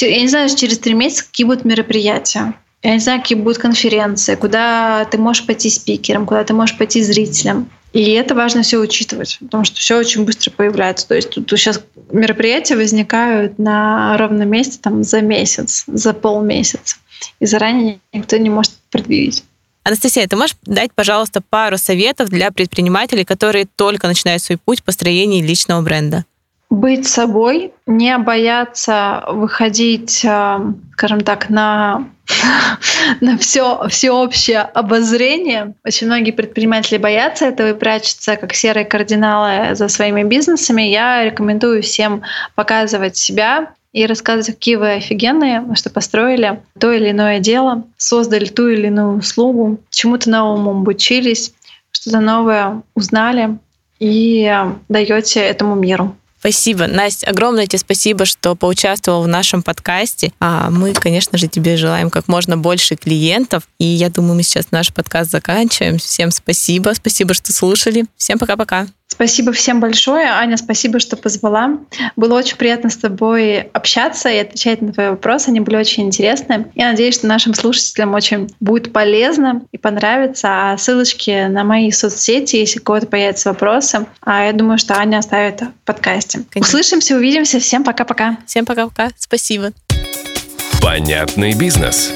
я не знаю, через три месяца какие будут мероприятия. Я не знаю, какие будут конференции, куда ты можешь пойти спикером, куда ты можешь пойти зрителем. И это важно все учитывать, потому что все очень быстро появляется. То есть тут, тут сейчас мероприятия возникают на ровном месте там, за месяц, за полмесяца. И заранее никто не может предвидеть. Анастасия, ты можешь дать, пожалуйста, пару советов для предпринимателей, которые только начинают свой путь в построении личного бренда? Быть собой, не бояться выходить, э, скажем так, на *laughs* на все всеобщее обозрение. Очень многие предприниматели боятся этого и прячутся как серые кардиналы за своими бизнесами. Я рекомендую всем показывать себя, и рассказывать, какие вы офигенные, что построили то или иное дело, создали ту или иную услугу, чему-то новому обучились, что-то новое узнали и даете этому миру. Спасибо. Настя, огромное тебе спасибо, что поучаствовал в нашем подкасте. А мы, конечно же, тебе желаем как можно больше клиентов. И я думаю, мы сейчас наш подкаст заканчиваем. Всем спасибо. Спасибо, что слушали. Всем пока-пока. Спасибо всем большое. Аня, спасибо, что позвала. Было очень приятно с тобой общаться и отвечать на твои вопросы. Они были очень интересны. Я надеюсь, что нашим слушателям очень будет полезно и понравится. А ссылочки на мои соцсети, если у кого-то появятся вопросы, а я думаю, что Аня оставит в подкасте. Конечно. Услышимся, увидимся. Всем пока-пока. Всем пока-пока. Спасибо. Понятный бизнес.